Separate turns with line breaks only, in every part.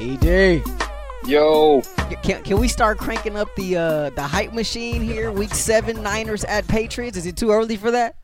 ED.
Yo.
Can, can we start cranking up the uh, the hype machine here? Week seven, Niners at Patriots. Is it too early for that?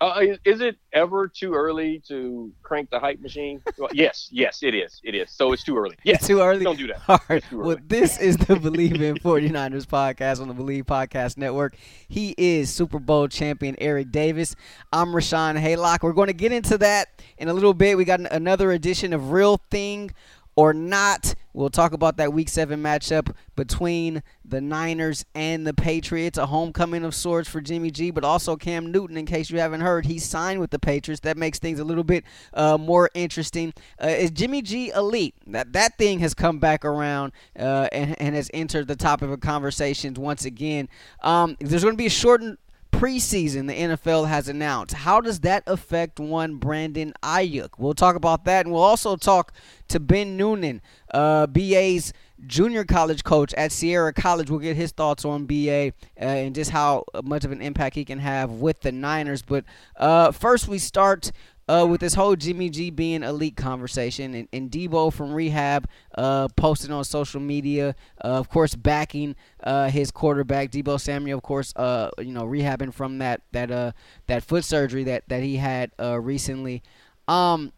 Uh, is it ever too early to crank the hype machine? Well, yes, yes, it is. It is. So it's too early. Yes,
it's too early.
Don't do that.
All right. Well, this is the Bleav in 49ers podcast on the Bleav Podcast Network. He is Super Bowl champion Eric Davis. I'm Rashawn Haylock. We're going to get into that in a little bit. We got another edition of Real Thing or not. We'll talk about that week seven matchup between the Niners and the Patriots. A homecoming of sorts for Jimmy G, but also Cam Newton, in case you haven't heard, he signed with the Patriots. That makes things a little bit uh, more interesting. Uh, is Jimmy G elite? That that thing has come back around uh, and, and has entered the top of conversations once again. Um, there's going to be a shortened preseason the NFL has announced. How does that affect one Brandon Aiyuk? We'll talk about that, and we'll also talk to Ben Noonan, uh, BA's junior college coach at Sierra College. We'll get his thoughts on BA uh, and just how much of an impact he can have with the Niners. But uh, first, we start uh, with this whole Jimmy G being elite conversation, and, and Deebo from rehab uh, posted on social media, uh, of course, backing uh, his quarterback Deebo Samuel, of course, uh, you know, rehabbing from that that uh that foot surgery that that he had uh, recently. Um,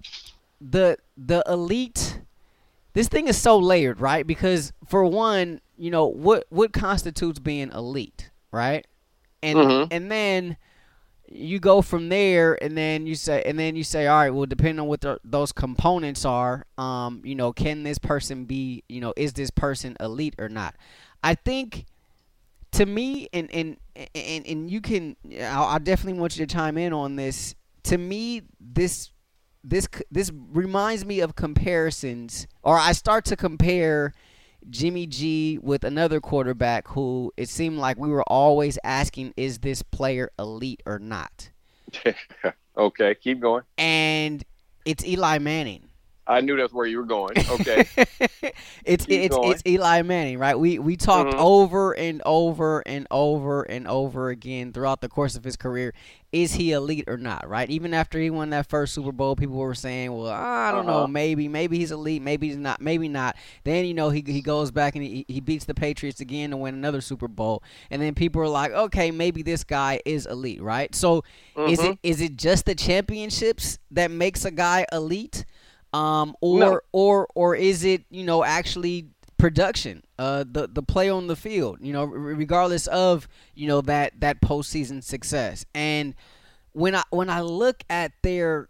the the elite, this thing is so layered, right? Because for one, you know what what constitutes being elite, right? And
mm-hmm.
and then you go from there and then you say and then you say all right well depending on what the, those components are um you know can this person be you know is this person elite or not? I think to me and and and, and you can I, I definitely want you to chime in on this. To me this this this reminds me of comparisons or i start to compare Jimmy G with another quarterback who it seemed like we were always asking, is this player elite or not?
okay, keep going.
And it's Eli Manning.
I knew that's where you were going. Okay.
it's Keep it's going. it's Eli Manning, right? We we talked mm-hmm. over and over and over and over again throughout the course of his career. Is he elite or not? Right? Even after he won that first Super Bowl, people were saying, "Well, I don't uh-huh. know, maybe maybe he's elite, maybe he's not, maybe not." Then you know he he goes back and he he beats the Patriots again to win another Super Bowl, and then people are like, "Okay, maybe this guy is elite." Right? So mm-hmm. is it mm-hmm. is it just the championships that makes a guy elite? Um, or no. or or is it you know actually production, uh, the the play on the field, you know, regardless of you know that that postseason success. And when I when I look at their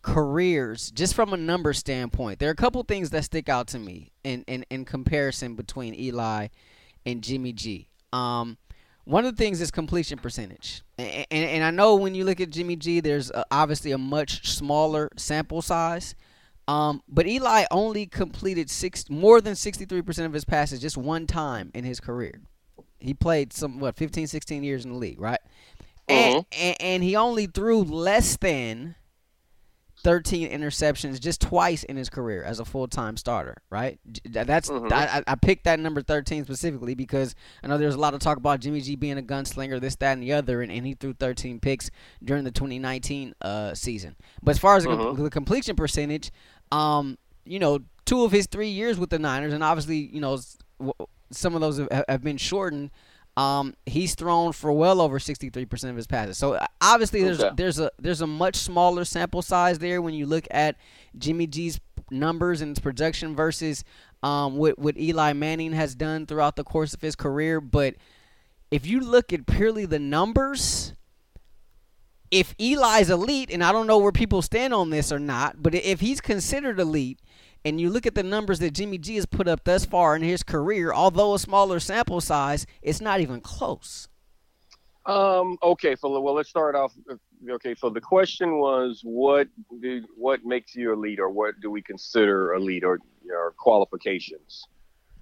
careers, just from a number standpoint, there are a couple things that stick out to me in in, in comparison between Eli and Jimmy G. Um, one of the things is completion percentage. And, and, and, I know when you look at Jimmy G, there's uh, obviously a much smaller sample size. Um, but Eli only completed six more than 63% of his passes just one time in his career. He played some what 15, 16 years in the league, right? And, uh-huh. and, and he only threw less than 13 interceptions just twice in his career as a full-time starter, right? That's mm-hmm. I, I, picked that number 13 specifically because I know there's a lot of talk about Jimmy G being a gunslinger, this, that, and the other, and, and he threw 13 picks during the 2019 uh, season. But as far as mm-hmm. the completion percentage, um, you know, two of his three years with the Niners, and obviously, you know, some of those have been shortened. Um, he's thrown for well over 63% of his passes. So obviously, there's okay. there's a there's a much smaller sample size there when you look at Jimmy G's numbers and his projection versus um, what what Eli Manning has done throughout the course of his career. But if you look at purely the numbers, if Eli's elite, and I don't know where people stand on this or not, but if he's considered elite, and you look at the numbers that Jimmy G has put up thus far in his career, although a smaller sample size, it's not even close.
Um. Okay. So well, let's start off. Okay. So the question was, what do, what makes you elite, or what do we consider elite, or your qualifications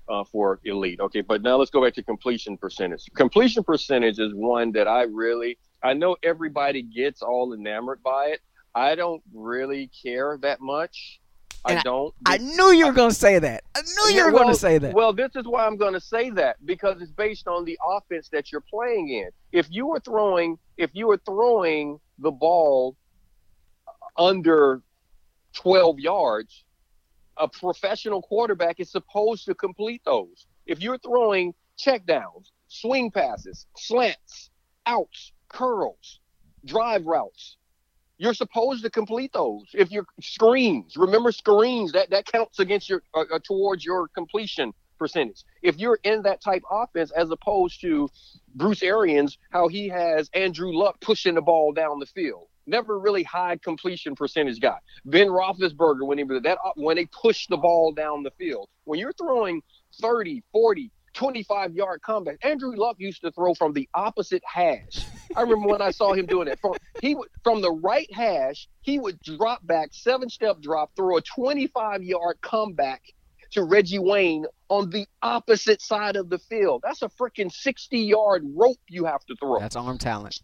uh, for elite? Okay. But now let's go back to completion percentage. Completion percentage is one that I really I know everybody gets all enamored by it. I don't really care that much.
And
I don't.
I, I knew you were going to say that. I knew you were well, going to say that.
Well, this is why I'm going to say that because it's based on the offense that you're playing in. If you were throwing, if you were throwing the ball under 12 yards, a professional quarterback is supposed to complete those. If you're throwing checkdowns, swing passes, slants, outs, curls, drive routes, you're supposed to complete those. If you're screens, remember screens that that counts against your uh, uh, towards your completion percentage. If you're in that type offense, as opposed to Bruce Arians, how he has Andrew Luck pushing the ball down the field, never really high completion percentage guy. Ben Roethlisberger when he that when they push the ball down the field. When you're throwing 30, 40, 25 yard comeback. Andrew Luck used to throw from the opposite hash. I remember when I saw him doing it. From he would from the right hash, he would drop back, seven step drop, throw a 25 yard comeback to Reggie Wayne on the opposite side of the field. That's a freaking 60 yard rope you have to throw.
That's arm talent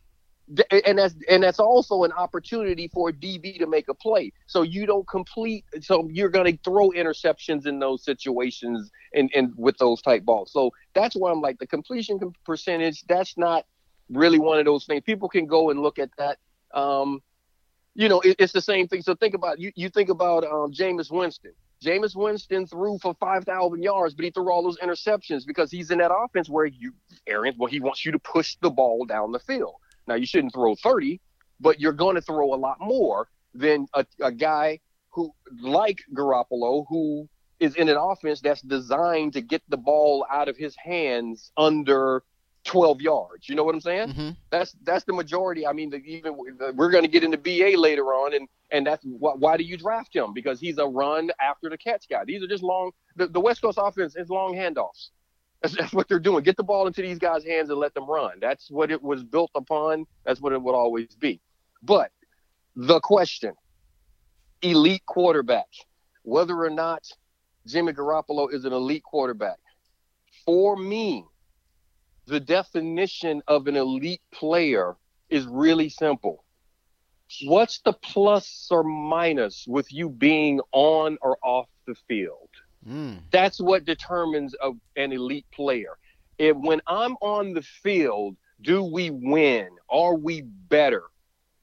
and that's and that's also an opportunity for a DB to make a play. So you don't complete. So you're going to throw interceptions in those situations and and with those type balls. So that's why I'm like the completion percentage. That's not really one of those things. People can go and look at that. Um, you know, it, it's the same thing. So think about you. You think about um, Jameis Winston. Jameis Winston threw for 5,000 yards, but he threw all those interceptions because he's in that offense where you, Aaron, well, he wants you to push the ball down the field. Now you shouldn't throw 30, but you're going to throw a lot more than a, a guy who, like Garoppolo, who is in an offense that's designed to get the ball out of his hands under 12 yards. You know what I'm saying? Mm-hmm. That's that's the majority. I mean, the, even the, we're going to get into BA later on, and and that's why, why do you draft him? Because he's a run after the catch guy. These are just long. The, the West Coast offense is long handoffs. That's, that's what they're doing. Get the ball into these guys' hands and let them run. That's what it was built upon. That's what it would always be. But the question elite quarterback, whether or not Jimmy Garoppolo is an elite quarterback, for me, the definition of an elite player is really simple. What's the plus or minus with you being on or off the field? Mm. That's what determines a, an elite player. If when I'm on the field, do we win? Are we better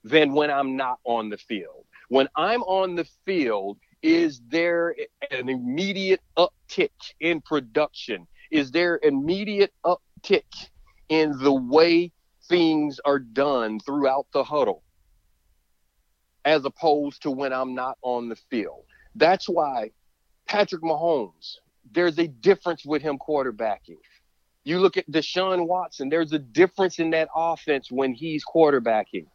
than when I'm not on the field? When I'm on the field, is there an immediate uptick in production? Is there immediate uptick in the way things are done throughout the huddle as opposed to when I'm not on the field? That's why Patrick Mahomes, there's a difference with him quarterbacking. You look at Deshaun Watson, there's a difference in that offense when he's quarterbacking.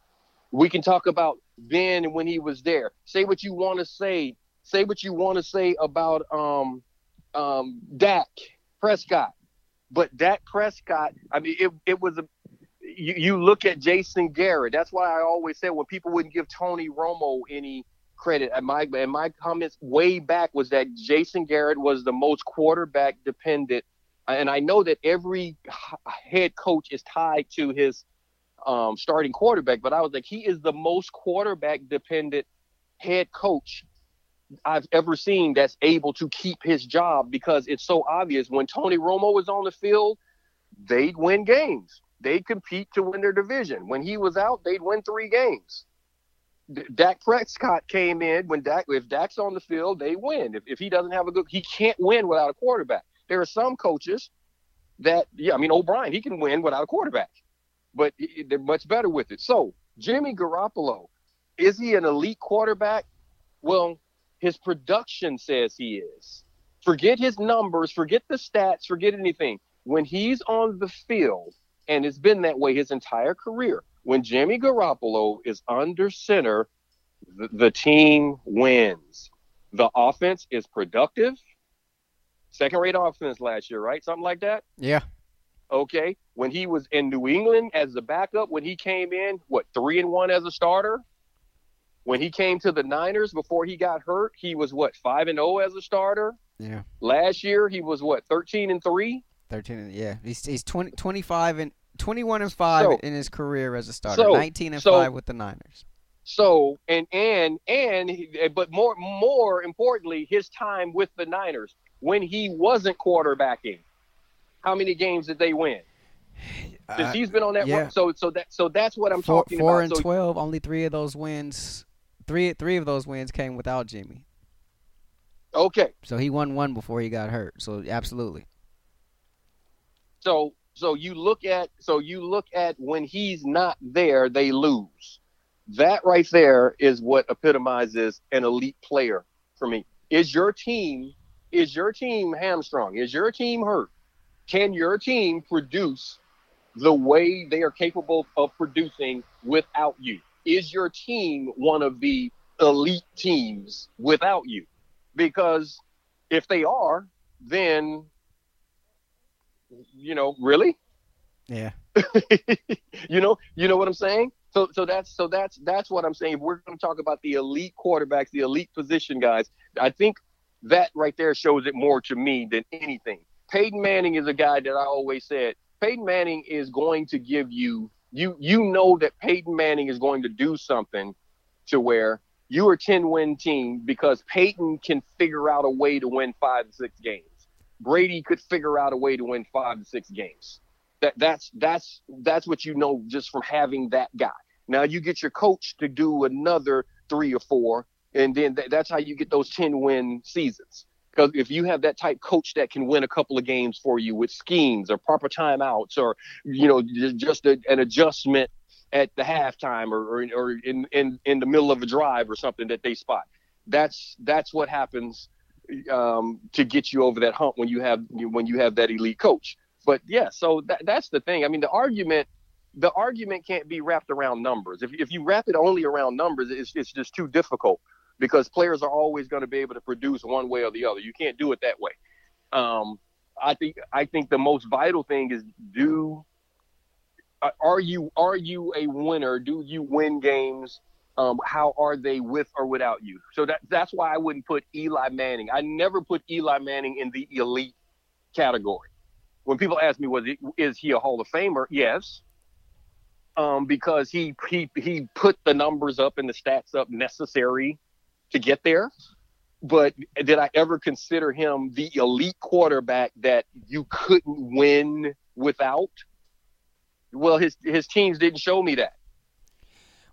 We can talk about then when he was there. Say what you want to say. Say what you want to say about um, um, Dak Prescott. But Dak Prescott, I mean, it, it was a. You, you look at Jason Garrett. That's why I always said when people wouldn't give Tony Romo any credit. And my and my comments way back was that Jason Garrett was the most quarterback dependent, and I know that every head coach is tied to his um, starting quarterback, but I was like, he is the most quarterback dependent head coach I've ever seen that's able to keep his job because it's so obvious. When Tony Romo was on the field, they'd win games. They'd compete to win their division. When he was out, they'd win three games. Dak Prescott came in when Dak if Dak's on the field, they win. If, if he doesn't have a good, he can't win without a quarterback. There are some coaches that, yeah, I mean O'Brien, he can win without a quarterback, but they're much better with it. So Jimmy Garoppolo, is he an elite quarterback? Well, his production says he is. Forget his numbers, forget the stats, forget anything. When he's on the field, and it's been that way his entire career when Jimmy Garoppolo is under center, the, the team wins. The offense is productive. Second rate offense last year, right? Something like that?
Yeah.
Okay. When he was in New England as the backup, when he came in, what, three and one as a starter? When he came to the Niners before he got hurt, he was what, five and oh as a starter?
Yeah.
Last year he was what, thirteen and three?
Thirteen and yeah. He's he's 20, 25 and 21 and 5 so, in his career as a starter. So, 19 and so, 5 with the Niners.
So, and and and but more more importantly, his time with the Niners when he wasn't quarterbacking. How many games did they win? Because uh, he's been on that yeah. run. So so that so that's what I'm
four,
talking
four
about.
Four and so, 12, only 3 of those wins 3 3 of those wins came without Jimmy.
Okay.
So he won one before he got hurt. So absolutely.
So so you look at so you look at when he's not there, they lose. That right there is what epitomizes an elite player for me. Is your team is your team hamstrung? Is your team hurt? Can your team produce the way they are capable of producing without you? Is your team one of the elite teams without you? Because if they are, then you know, really?
Yeah.
you know, you know what I'm saying? So so that's so that's that's what I'm saying. If we're going to talk about the elite quarterbacks, the elite position guys, I think that right there shows it more to me than anything. Peyton Manning is a guy that I always said Peyton Manning is going to give you you you know that Peyton Manning is going to do something to where you're 10 win team because Peyton can figure out a way to win five to six games. Brady could figure out a way to win five to six games. That that's that's that's what you know just from having that guy. Now you get your coach to do another three or four, and then th- that's how you get those 10 win seasons. Because if you have that type coach that can win a couple of games for you with schemes or proper timeouts or you know just a, an adjustment at the halftime or, or, or in, in in the middle of a drive or something that they spot, that's that's what happens um, to get you over that hump when you have when you have that elite coach. But yeah, so that, that's the thing. I mean, the argument the argument can't be wrapped around numbers. If, if you wrap it only around numbers, it's, it's just too difficult because players are always going to be able to produce one way or the other. You can't do it that way. Um, I think I think the most vital thing is do uh, are you are you a winner? Do you win games? Um, how are they with or without you? So that that's why I wouldn't put Eli Manning. I never put Eli Manning in the elite category. When people ask me, was he, is he a Hall of Famer? Yes, um, because he he he put the numbers up and the stats up necessary to get there. But did I ever consider him the elite quarterback that you couldn't win without? Well, his his teams didn't show me that.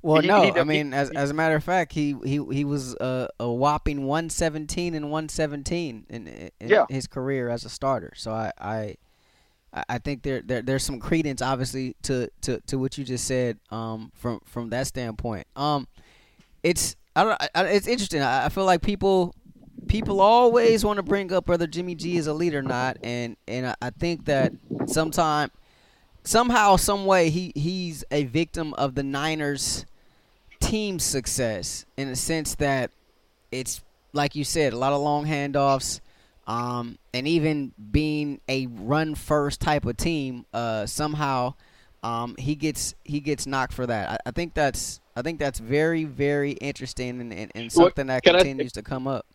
Well, he, no, he, I mean, as as a matter of fact, he he he was a, a whopping one seventeen and one seventeen in, in yeah. his career as a starter. So I I I think there, there there's some credence, obviously, to, to, to what you just said. Um, from from that standpoint, um, it's I don't I, it's interesting. I, I feel like people people always want to bring up whether Jimmy G is a leader or not, and and I, I think that sometime somehow, some way, he he's a victim of the Niners' team success in the sense that it's like you said, a lot of long handoffs, um, and even being a run first type of team, uh, somehow um, he gets he gets knocked for that. I, I, think that's I think that's very very interesting and, and, and something that continues I, to come up.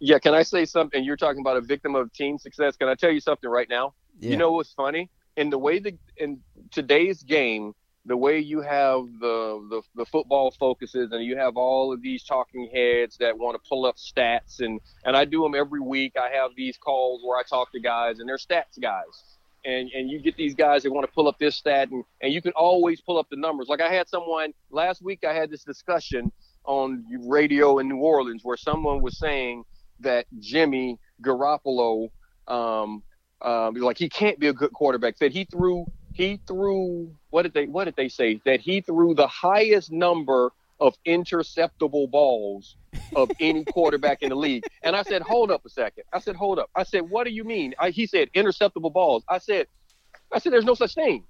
Yeah, can I say something? You're talking about a victim of team success. Can I tell you something right now? Yeah. You know what's funny? In the way that in today's game, the way you have the, the, the football focuses and you have all of these talking heads that want to pull up stats and and I do them every week. I have these calls where I talk to guys and they're stats guys. And, and you get these guys that want to pull up this stat and, and you can always pull up the numbers. Like I had someone last week I had this discussion on radio in New Orleans where someone was saying that Jimmy Garoppolo um, um, like he can't be a good quarterback. Said he threw he threw what did they what did they say that he threw the highest number of interceptable balls of any quarterback in the league. And I said, hold up a second. I said, hold up. I said, what do you mean? I, he said, interceptable balls. I said, I said, there's no such thing.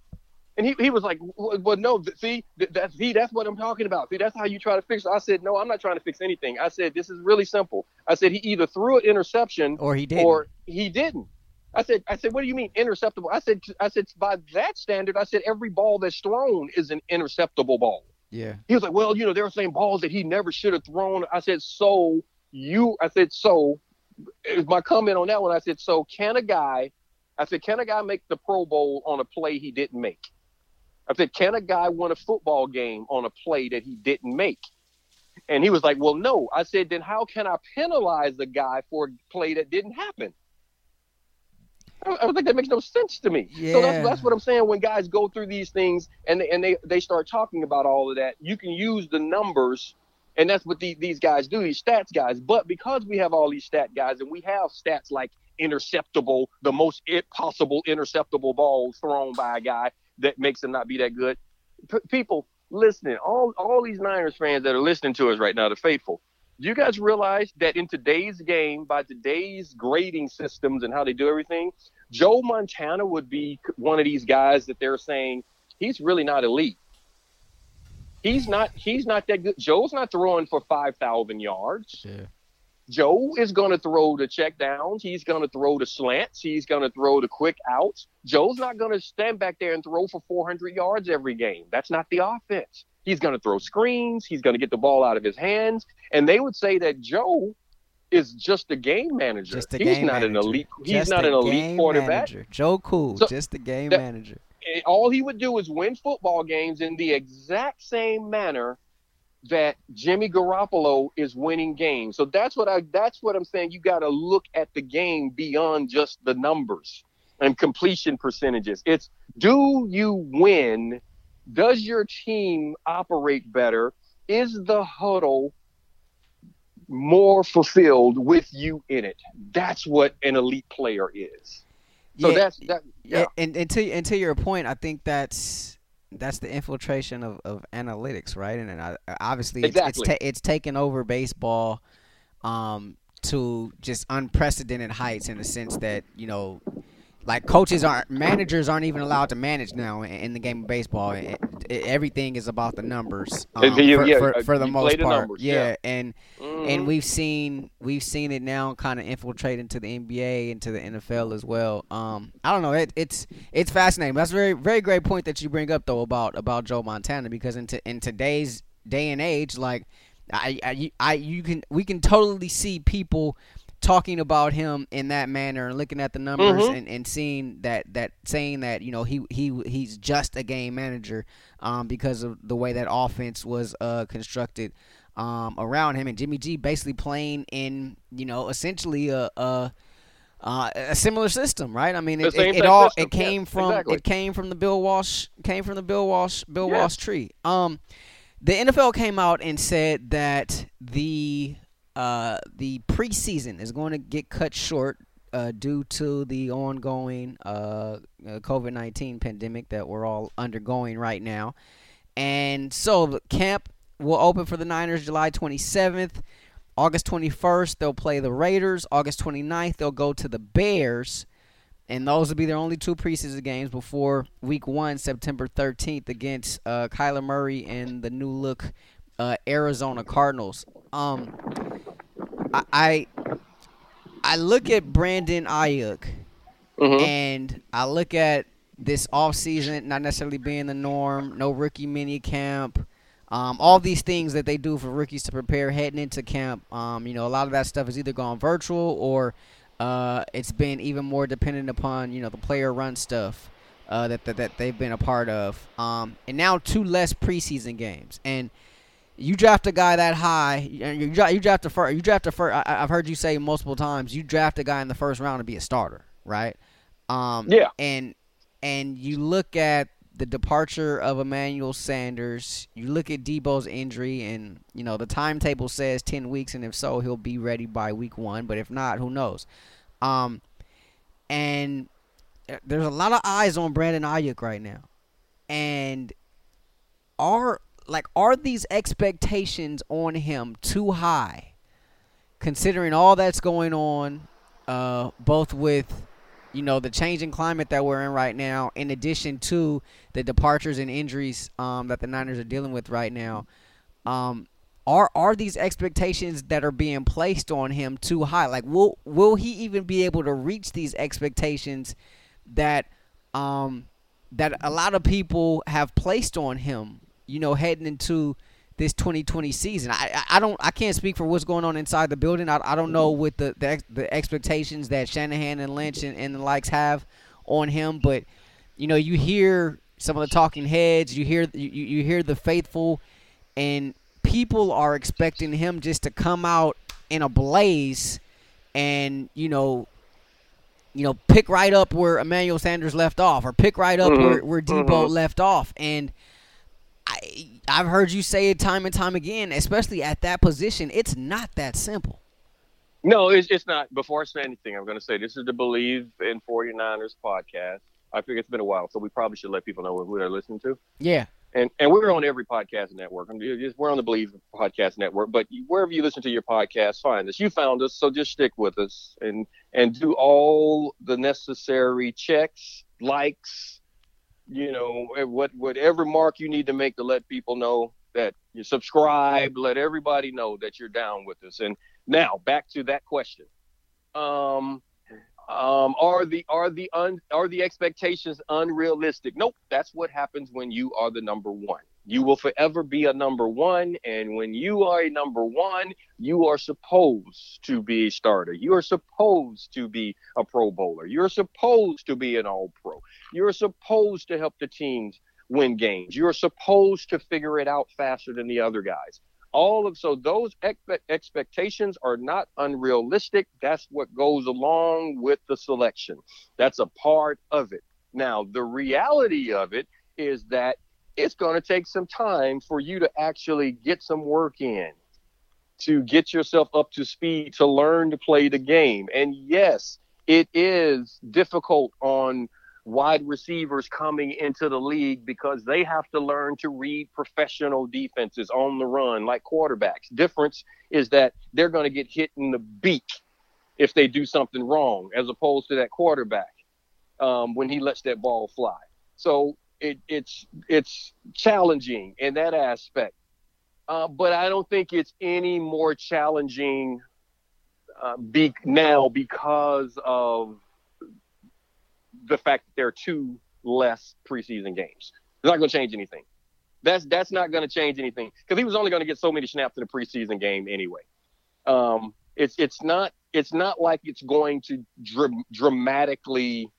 And he, he was like, well, no, see, that's, see, that's what I'm talking about. See, that's how you try to fix it. I said, no, I'm not trying to fix anything. I said, this is really simple. I said, he either threw an interception
or he didn't.
Or he didn't. I said, I said, what do you mean interceptable? I said, I said, by that standard, I said every ball that's thrown is an interceptable ball.
Yeah.
He was like, well, you know, they're saying balls that he never should have thrown. I said, so you, I said, so is my comment on that one, I said, so can a guy, I said, can a guy make the Pro Bowl on a play he didn't make? I said, can a guy win a football game on a play that he didn't make? And he was like, well, no. I said, then how can I penalize the guy for a play that didn't happen? I don't think that makes no sense to me. Yeah. So that's that's what I'm saying. When guys go through these things and they, and they they start talking about all of that, you can use the numbers And that's what the, these guys do, these stats guys. But because we have all these stat guys and we have stats like interceptable, the most possible interceptable balls thrown by a guy that makes him not be that good. P- people listening, all all these Niners fans that are listening to us right now, the faithful, you guys realize that in today's game, by today's grading systems and how they do everything, Joe Montana would be one of these guys that they're saying he's really not elite. He's not. He's not that good. Joe's not throwing for five thousand yards. Yeah. Joe is going to throw the check downs. He's going to throw the slants. He's going to throw the quick outs. Joe's not going to stand back there and throw for 400 yards every game. That's not the offense. He's going to throw screens. He's going to get the ball out of his hands. And they would say that Joe is just a game manager.
Just a
he's
game
not
manager.
an elite. He's
just
not an elite quarterback.
Manager. Joe Cool, so just a game that, manager.
Eh, all he would do is win football games in the exact same manner that Jimmy Garoppolo is winning games. So that's what I that's what I'm saying. You got to look at the game beyond just the numbers and completion percentages. It's do you win? Does your team operate better? Is the huddle more fulfilled with you in it? That's what an elite player is. So yeah, that's that. Yeah.
And, and to and to your point, I think that's that's the infiltration of, of analytics, right? And, and I, obviously, exactly. it's it's, ta- it's taken over baseball um, to just unprecedented heights in the sense that you know like coaches aren't managers aren't even allowed to manage now in, the game of baseball. It, it, everything is about the numbers um, for, yeah, for, for, the most the part. Numbers, yeah. yeah. and mm-hmm. and we've seen we've seen it now kind of infiltrate into the NBA into the NFL as well. Um, I don't know. It, it's it's fascinating. That's a very very great point that you bring up though about about Joe Montana because in t- in today's day and age, like I, I, I you can we can totally see people talking about him in that manner and looking at the numbers mm-hmm. and, and seeing that that saying that you know he he he's just a game manager um, because of the way that offense was uh, constructed um, around him and Jimmy G basically playing in you know essentially a, a uh, a similar system, right? I mean, it, it, it all system. it came yeah, from exactly. it came from the Bill Walsh came from the Bill Walsh Bill yeah. Walsh tree. Um, the NFL came out and said that the uh, the preseason is going to get cut short uh, due to the ongoing uh, uh COVID 19 pandemic that we're all undergoing right now. And so camp will open for the Niners July 27th. August 21st, they'll play the Raiders. August 29th, they'll go to the Bears. And those will be their only two preseason games before week one, September 13th, against uh, Kyler Murray and the new look uh, Arizona Cardinals. Um, I, I, I look at Brandon Aiyuk, mm-hmm. and I look at this off season not necessarily being the norm, no rookie mini camp. Um, all these things that they do for rookies to prepare heading into camp. Um, you know, a lot of that stuff has either gone virtual or uh, it's been even more dependent upon you know the player run stuff uh, that, that that they've been a part of. Um, and now two less preseason games and you draft a guy that high, you draft, you draft a first, you draft a first. I, have heard you say multiple times, you draft a guy in the first round to be a starter, right? Um,
yeah.
And and you look at the departure of Emmanuel Sanders, you look at Deebo's injury, and you know the timetable says ten weeks, and if so, he'll be ready by week one. But if not, who knows? Um, and uh, there's a lot of eyes on Brandon Aiyuk right now, and are like are these expectations on him too high? Considering all that's going on uh, both with you know the changing climate that we're in right now in addition to the departures and injuries um, that the Niners are dealing with right now um, are are these expectations that are being placed on him too high? Like will will he even be able to reach these expectations that um, that a lot of people have placed on him you know, heading into this 2020 season. I I don't I can't speak for what's going on inside the building. I, I don't know what the, the the expectations that Shanahan and Lynch and, and the likes have on him, but you know, you hear some of the talking heads, you hear you, you hear the faithful and people are expecting him just to come out in a blaze and, you know, you know, pick right up where Emmanuel Sanders left off or pick right up mm-hmm. where, where Deebo mm-hmm. left off and – I I've heard you say it time and time again, especially at that position. It's not that simple.
No, it's, it's not. Before I say anything, I'm going to say this is the Bleav in 49ers podcast. I think it's been a while, so we probably should let people know who they're listening to.
Yeah.
And and we're on every podcast network. We're on the Bleav podcast network, but wherever you listen to your podcast, find us. You found us, so just stick with us and and do all the necessary checks, likes, you know, what whatever mark you need to make to let people know that you subscribe. Let everybody know that you're down with us. And now back to that question. Um, um, are the are the un, are the expectations unrealistic? Nope. That's what happens when you are the number one. You will forever be a number one, and when you are a number one, you are supposed to be a starter. You are supposed to be a Pro Bowler. You're supposed to be an All Pro. You're supposed to help the teams win games. You're supposed to figure it out faster than the other guys all of so those expe- expectations are not unrealistic that's what goes along with the selection that's a part of it now the reality of it is that it's going to take some time for you to actually get some work in to get yourself up to speed to learn to play the game and yes it is difficult on wide receivers coming into the league because they have to learn to read professional defenses on the run like quarterbacks. Difference is that they're going to get hit in the beak if they do something wrong, as opposed to that quarterback um, when he lets that ball fly. So it, it's it's challenging in that aspect, uh, but I don't think it's any more challenging uh, be, now because of the fact that there are two less preseason games. It's not going to change anything. That's that's not going to change anything because he was only going to get so many snaps in a preseason game anyway. Um, it's it's not it's not like it's going to dr- dramatically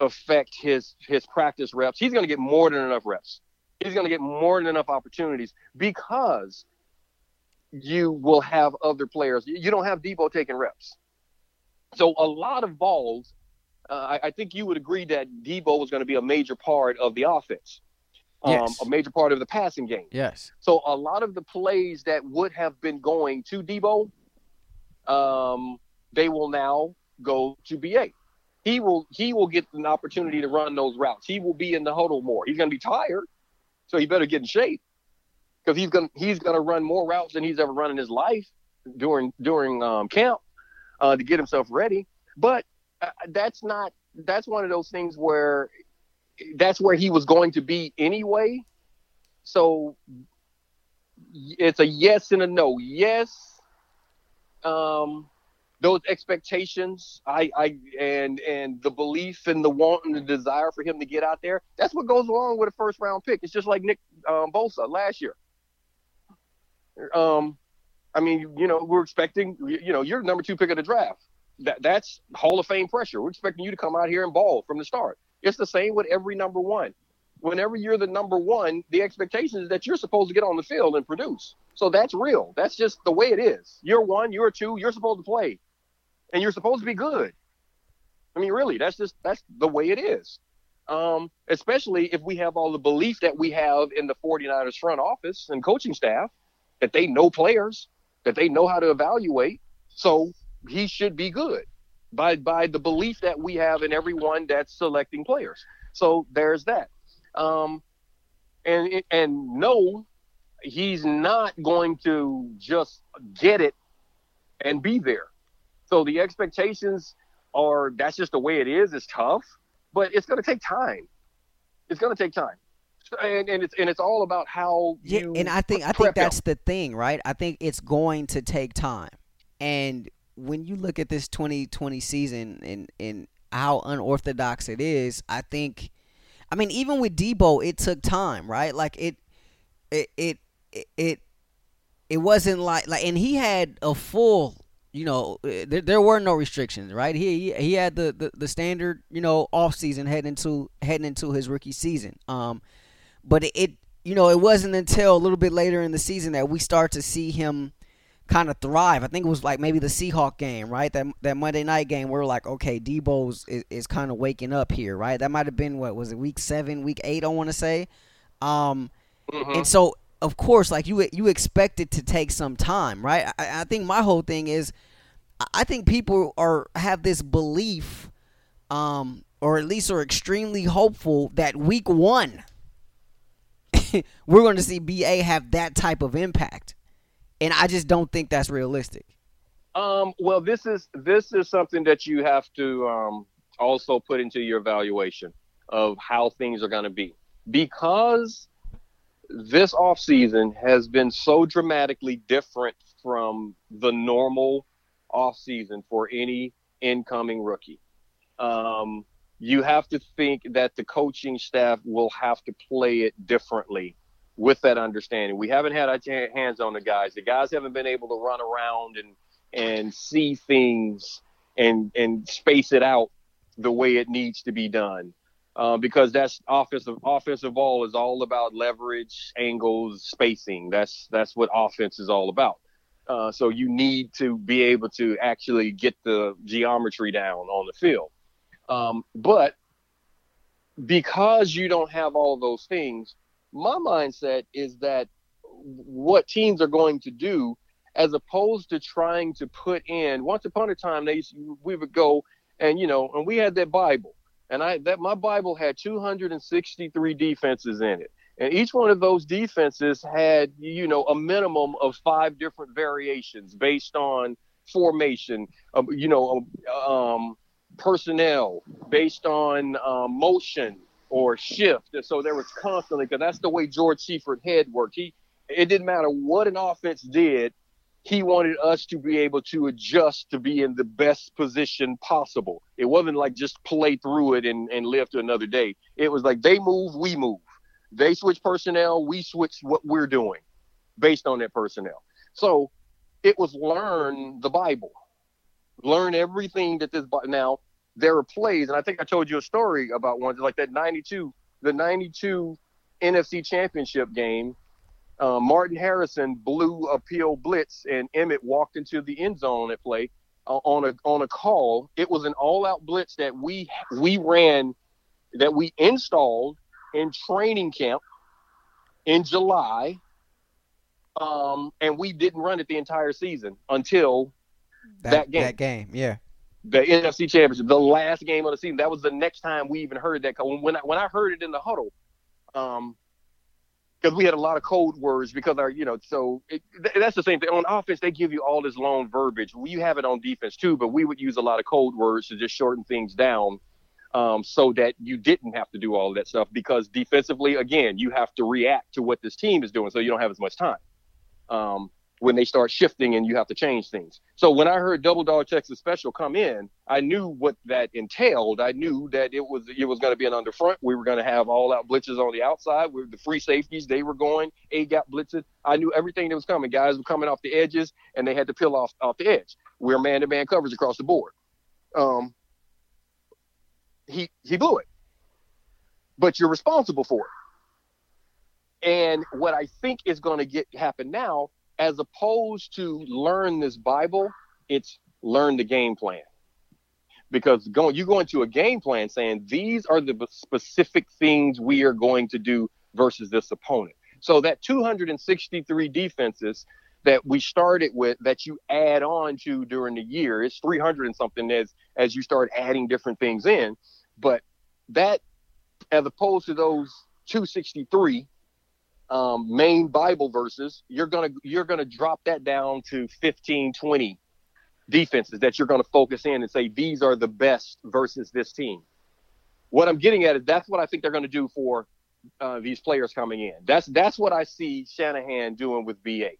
affect his his practice reps. He's going to get more than enough reps. He's going to get more than enough opportunities because you will have other players. You don't have Deebo taking reps. So a lot of balls uh, I, I, think you would agree that Deebo was going to be a major part of the offense, um, yes. a major part of the passing game.
Yes.
So a lot of the plays that would have been going to Deebo, um, they will now go to BA. He will he will get an opportunity to run those routes. He will be in the huddle more. He's going to be tired, so he better get in shape because he's going he's going to run more routes than he's ever run in his life during during um, camp uh, to get himself ready. But uh, that's not that's one of those things where that's where he was going to be anyway. So it's a yes and a no. Yes, um, those expectations, I, I, and and the belief and the want and the desire for him to get out there. That's what goes along with a first round pick. It's just like Nick um, Bosa last year. Um, I mean, you know, we're expecting, you know, you're number two pick of the draft that that's Hall of Fame pressure. We're expecting you to come out here and ball from the start. It's the same with every number one. Whenever you're the number one, the expectation is that you're supposed to get on the field and produce. So that's real. That's just the way it is. You're one, you're two, you're supposed to play, and you're supposed to be good. I mean, really, that's just that's the way it is. Um, especially if we have all the belief that we have in the 49ers front office and coaching staff that they know players, that they know how to evaluate. So he should be good by by the belief that we have in everyone that's selecting players. So there's that. Um, and and no, he's not going to just get it and be there. So the expectations are that's just the way it is. It's tough, but it's going to take time. It's going to take time. And, and it's and it's all about how
yeah, and I think I think that's the thing, right? I think it's going to take time, and when you look at this 2020 season and and how unorthodox it is, I think I mean even with Deebo it took time, right? Like it it it it it wasn't like like and he had a full you know there, there were no restrictions right he he had the, the the standard you know off season heading into heading into his rookie season um but it, it you know it wasn't until a little bit later in the season that we start to see him kind of thrive. I think it was like maybe the Seahawk game, right? That that Monday night game where we're like, okay, Deebo's is, is kind of waking up here, right? That might have been what was it, week seven, week eight, I want to say. Um, Mm-hmm. And so, of course, like you you expect it to take some time, right? I, I think my whole thing is, I think people are have this belief, um, or at least are extremely hopeful that week one, we're going to see BA have that type of impact, and I just don't think that's realistic.
Um, well, this is this is something that you have to um, also put into your evaluation of how things are going to be because this offseason has been so dramatically different from the normal offseason for any incoming rookie. Um, you have to think that the coaching staff will have to play it differently with that understanding. We haven't had our hands on the guys. The guys haven't been able to run around and and see things and and space it out the way it needs to be done. Uh, because that's offensive offensive ball is all about leverage, angles, spacing. That's that's what offense is all about. Uh, so you need to be able to actually get the geometry down on the field. Um, but because you don't have all those things, my mindset is that what teams are going to do as opposed to trying to put in. Once upon a time, they we would go and you know, and we had that Bible, and I that my Bible had 263 defenses in it, and each one of those defenses had you know a minimum of five different variations based on formation, um, you know, um, personnel, based on um, motion or shift. And so there was constantly because that's the way George Seifert head worked. He it didn't matter what an offense did he wanted us to be able to adjust to be in the best position possible. It wasn't like just play through it and, and live to another day. It was like they move, we move. They switch personnel, we switch what we're doing based on that personnel. So it was learn the Bible, learn everything that this. Now there are plays, and I think I told you a story about one like that 92, the 92 NFC Championship game uh, Martin Harrison blew a PO blitz, and Emmitt walked into the end zone at play uh, on a on a call. It was an all-out blitz that we we ran, that we installed in training camp in July, um, and we didn't run it the entire season until that, that game.
That game, yeah.
The NFC Championship, the last game of the season. That was the next time we even heard that. When I, when I heard it in the huddle, um, because we had a lot of code words because our you know so it, that's the same thing. On offense they give you all this long verbiage. We have it on defense too but we would use a lot of code words to just shorten things down um, so that you didn't have to do all that stuff because defensively again you have to react to what this team is doing so you don't have as much time. Um, when they start shifting and you have to change things. So when I heard Double Dog Texas Special come in, I knew what that entailed. I knew that it was it was going to be an under front. We were going to have all out blitzes on the outside. with the free safeties. They were going a gap blitzes. I knew everything that was coming. Guys were coming off the edges and they had to peel off off the edge. We we're man to man coverage across the board. Um, he he blew it, but you're responsible for it. And what I think is going to get happen now as opposed to learn this Bible, it's learn the game plan. Because going you go into a game plan saying these are the specific things we are going to do versus this opponent. So that 263 defenses that we started with that you add on to during the year, it's 300 and something as as you start adding different things in. But that as opposed to those 263 um, main Bible verses, you're gonna you're gonna drop that down to 15, 20 defenses that you're gonna focus in and say these are the best versus this team. What I'm getting at is that's what I think they're gonna do for uh, these players coming in. That's that's what I see Shanahan doing with BA.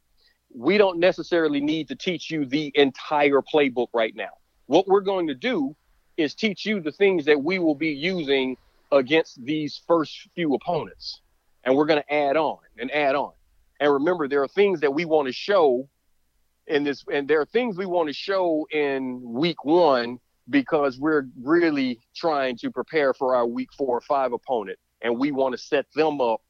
We don't necessarily need to teach you the entire playbook right now. What we're going to do is teach you the things that we will be using against these first few opponents and we're going to add on and add on. And remember, there are things that we want to show in this, and there are things we want to show in week one because we're really trying to prepare for our week four or five opponent, and we want to set them up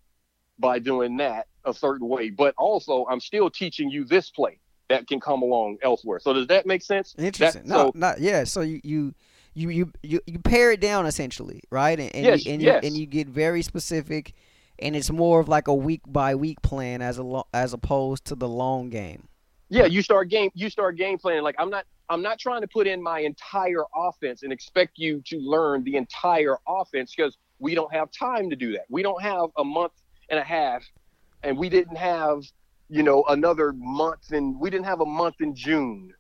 by doing that a certain way. But also, I'm still teaching you this play that can come along elsewhere. So does that make sense?
Interesting. That, no, so, not yeah. So you you. You, you, you, you pare it down essentially, right? And, and
yes,
you, and,
yes.
you, and you get very specific and it's more of like a week by week plan as a as opposed to the long game.
Yeah, you start game you start game planning. Like I'm not I'm not trying to put in my entire offense and expect you to learn the entire offense because we don't have time to do that. We don't have a month and a half, and we didn't have you know another month and we didn't have a month in June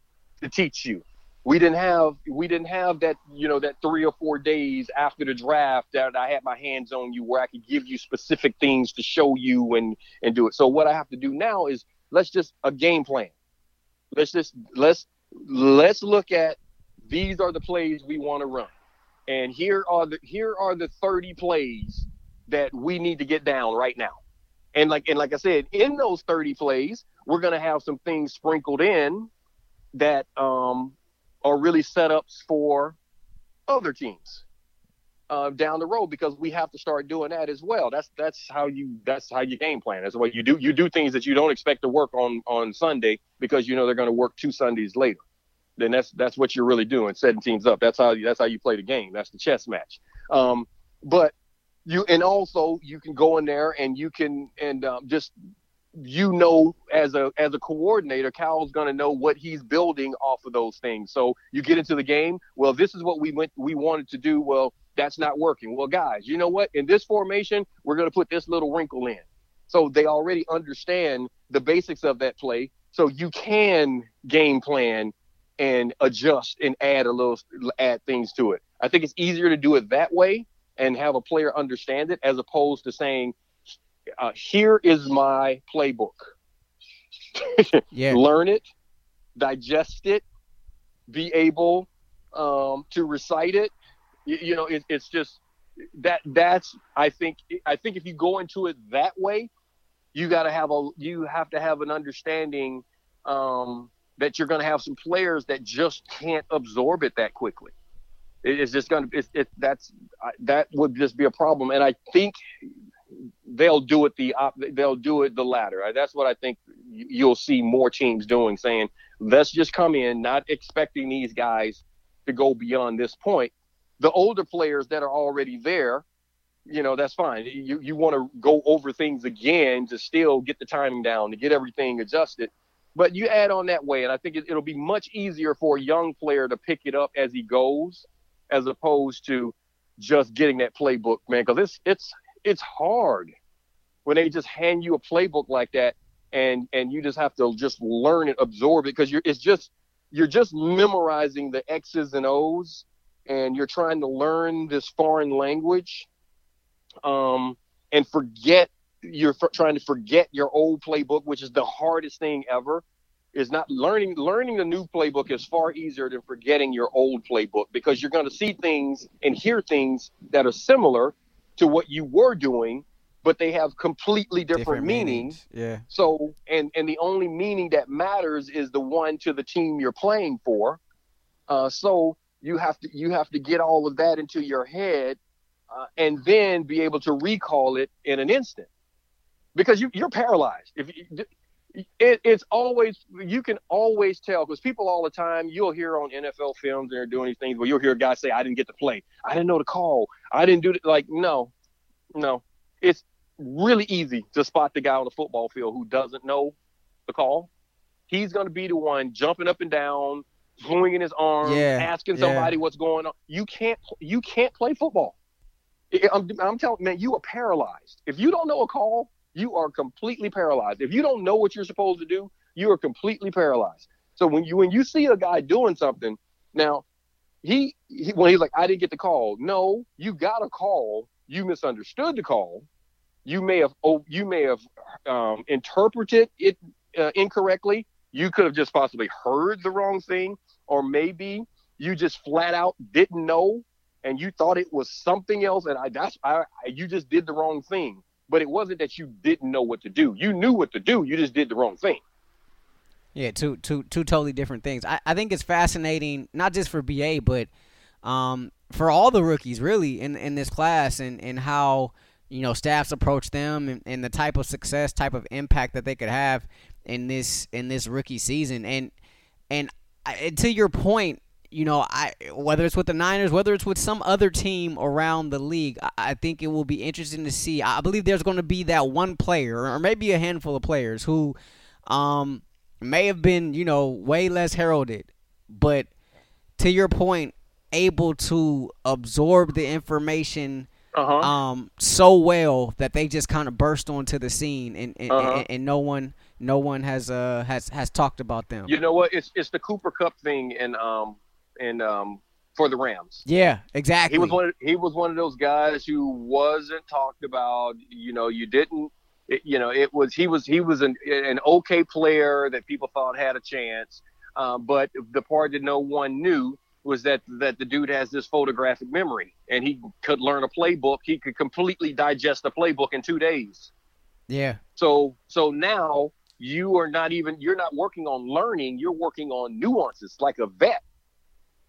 to teach you we didn't have we didn't have that you know that three or four days after the draft that I had my hands on you where I could give you specific things to show you and and do it. So what I have to do now is let's just a game plan. Let's just let's let's look at these are the plays we want to run. And here are the here are the 30 plays that we need to get down right now. And like and like I said, in those 30 plays, we're gonna have some things sprinkled in that um are really setups for other teams uh, down the road because we have to start doing that as well. That's that's how you that's how you game plan. That's what you do. You do things that you don't expect to work on on Sunday because you know they're going to work two Sundays later. Then that's that's what you're really doing, setting teams up. That's how that's how you play the game. That's the chess match. Um, but you and also you can go in there and you can and um, just you know as a as a coordinator cal's going to know what he's building off of those things. So you get into the game well this is what we went we wanted to do. Well that's not working. Well guys you know what? In this formation we're going to put this little wrinkle in. So they already understand the basics of that play. So you can game plan and adjust and add a little add things to it. I think it's easier to do it that way and have a player understand it as opposed to saying uh, here is my playbook. yeah. Learn it, digest it, be able um, to recite it. You, you know, it, it's just that. That's I think. I think if you go into it that way, you got to have a. You have to have an understanding um, that you're going to have some players that just can't absorb it that quickly. it's just going to. It's, it, that's that would just be a problem. And I think they'll do it the op- they'll do it the latter. That's what I think you'll see more teams doing, saying let's just come in, not expecting these guys to go beyond this point. The older players that are already there, you know, that's fine. You you want to go over things again to still get the timing down, to get everything adjusted. But you add on that way, and I think it, it'll be much easier for a young player to pick it up as he goes, as opposed to just getting that playbook, man. Because it's it's it's hard when they just hand you a playbook like that and and you just have to just learn it, absorb it because you're it's just you're just memorizing the X's and O's and you're trying to learn this foreign language um, and forget you're f- trying to forget your old playbook which is the hardest thing ever is not learning learning the new playbook is far easier than forgetting your old playbook because you're going to see things and hear things that are similar to what you were doing but they have completely different, different meanings.
meanings. Yeah.
So and and the only meaning that matters is the one to the team you're playing for. Uh, so you have to you have to get all of that into your head, uh, and then be able to recall it in an instant, because you, you're paralyzed. If you, it, it's always you can always tell because people all the time you'll hear on NFL films they're doing these things where you'll hear a guy say, "I didn't get to play. I didn't know the call. I didn't do it." Like no, no, it's really easy to spot the guy on the football field who doesn't know the call. He's going to be the one jumping up and down, swinging his arms, yeah, asking somebody yeah. what's going on. You can't you can't play football. I'm, I'm telling man, you are paralyzed. If you don't know a call, you are completely paralyzed. If you don't know what you're supposed to do, you are completely paralyzed. So when you when you see a guy doing something, now he, he when he's like, I didn't get the call. No, you got a call. You misunderstood the call. You may have oh, you may have um, interpreted it uh, incorrectly. You could have just possibly heard the wrong thing, or maybe you just flat out didn't know and you thought it was something else, and I that's I, you just did the wrong thing but it wasn't that you didn't know what to do. You knew what to do. You just did the wrong thing.
Yeah, two two two totally different things. I, I think it's fascinating, not just for BA, but um, for all the rookies really in in this class and, and how you know staffs approach them and, and the type of success, type of impact that they could have in this in this rookie season. And and to your point, you know, I whether it's with the Niners, whether it's with some other team around the league, I, I think it will be interesting to see. I believe there's going to be that one player, or maybe a handful of players, who um, may have been, you know, way less heralded, but to your point, able to absorb the information uh-huh. um, so well that they just kind of burst onto the scene, and and, uh-huh. and, and no one no one has uh has has talked about them.
You know what? It's it's the Cooper Kupp thing, and um and um for the Rams.
Yeah, exactly.
He was one. Of, he was one of those guys who wasn't talked about. You know, you didn't. It, you know, it was he was he was an an okay player that people thought had a chance. Uh, but the part that no one knew was that that the dude has this photographic memory and he could learn a playbook. He could completely digest a playbook in two days.
Yeah.
So so now you are not even you're not working on learning. You're working on nuances like a vet.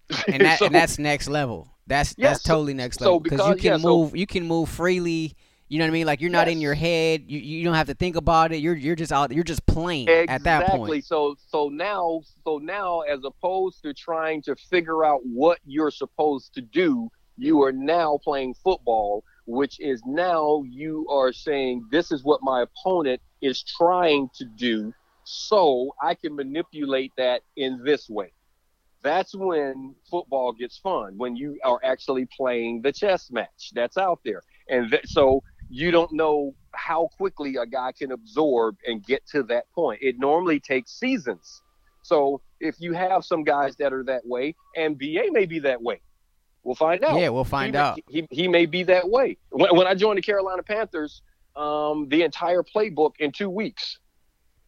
And that so, and that's next level. That's yes, that's totally next level so because, you can yeah, move so, you can move freely you know what I mean? Like you're not yes. in your head. You you don't have to think about it. You're you're just out. You're just playing
exactly.
at that point.
Exactly. So so now so now as opposed to trying to figure out what you're supposed to do, you are now playing football, which is now you are saying this is what my opponent is trying to do, so I can manipulate that in this way. That's when football gets fun when you are actually playing the chess match that's out there. And th- so you don't know how quickly a guy can absorb and get to that point. It normally takes seasons. So if you have some guys that are that way, and BA may be that way, we'll find out.
Yeah, we'll find
he
out.
He, he may be that way. When, when I joined the Carolina Panthers, um, the entire playbook in two weeks.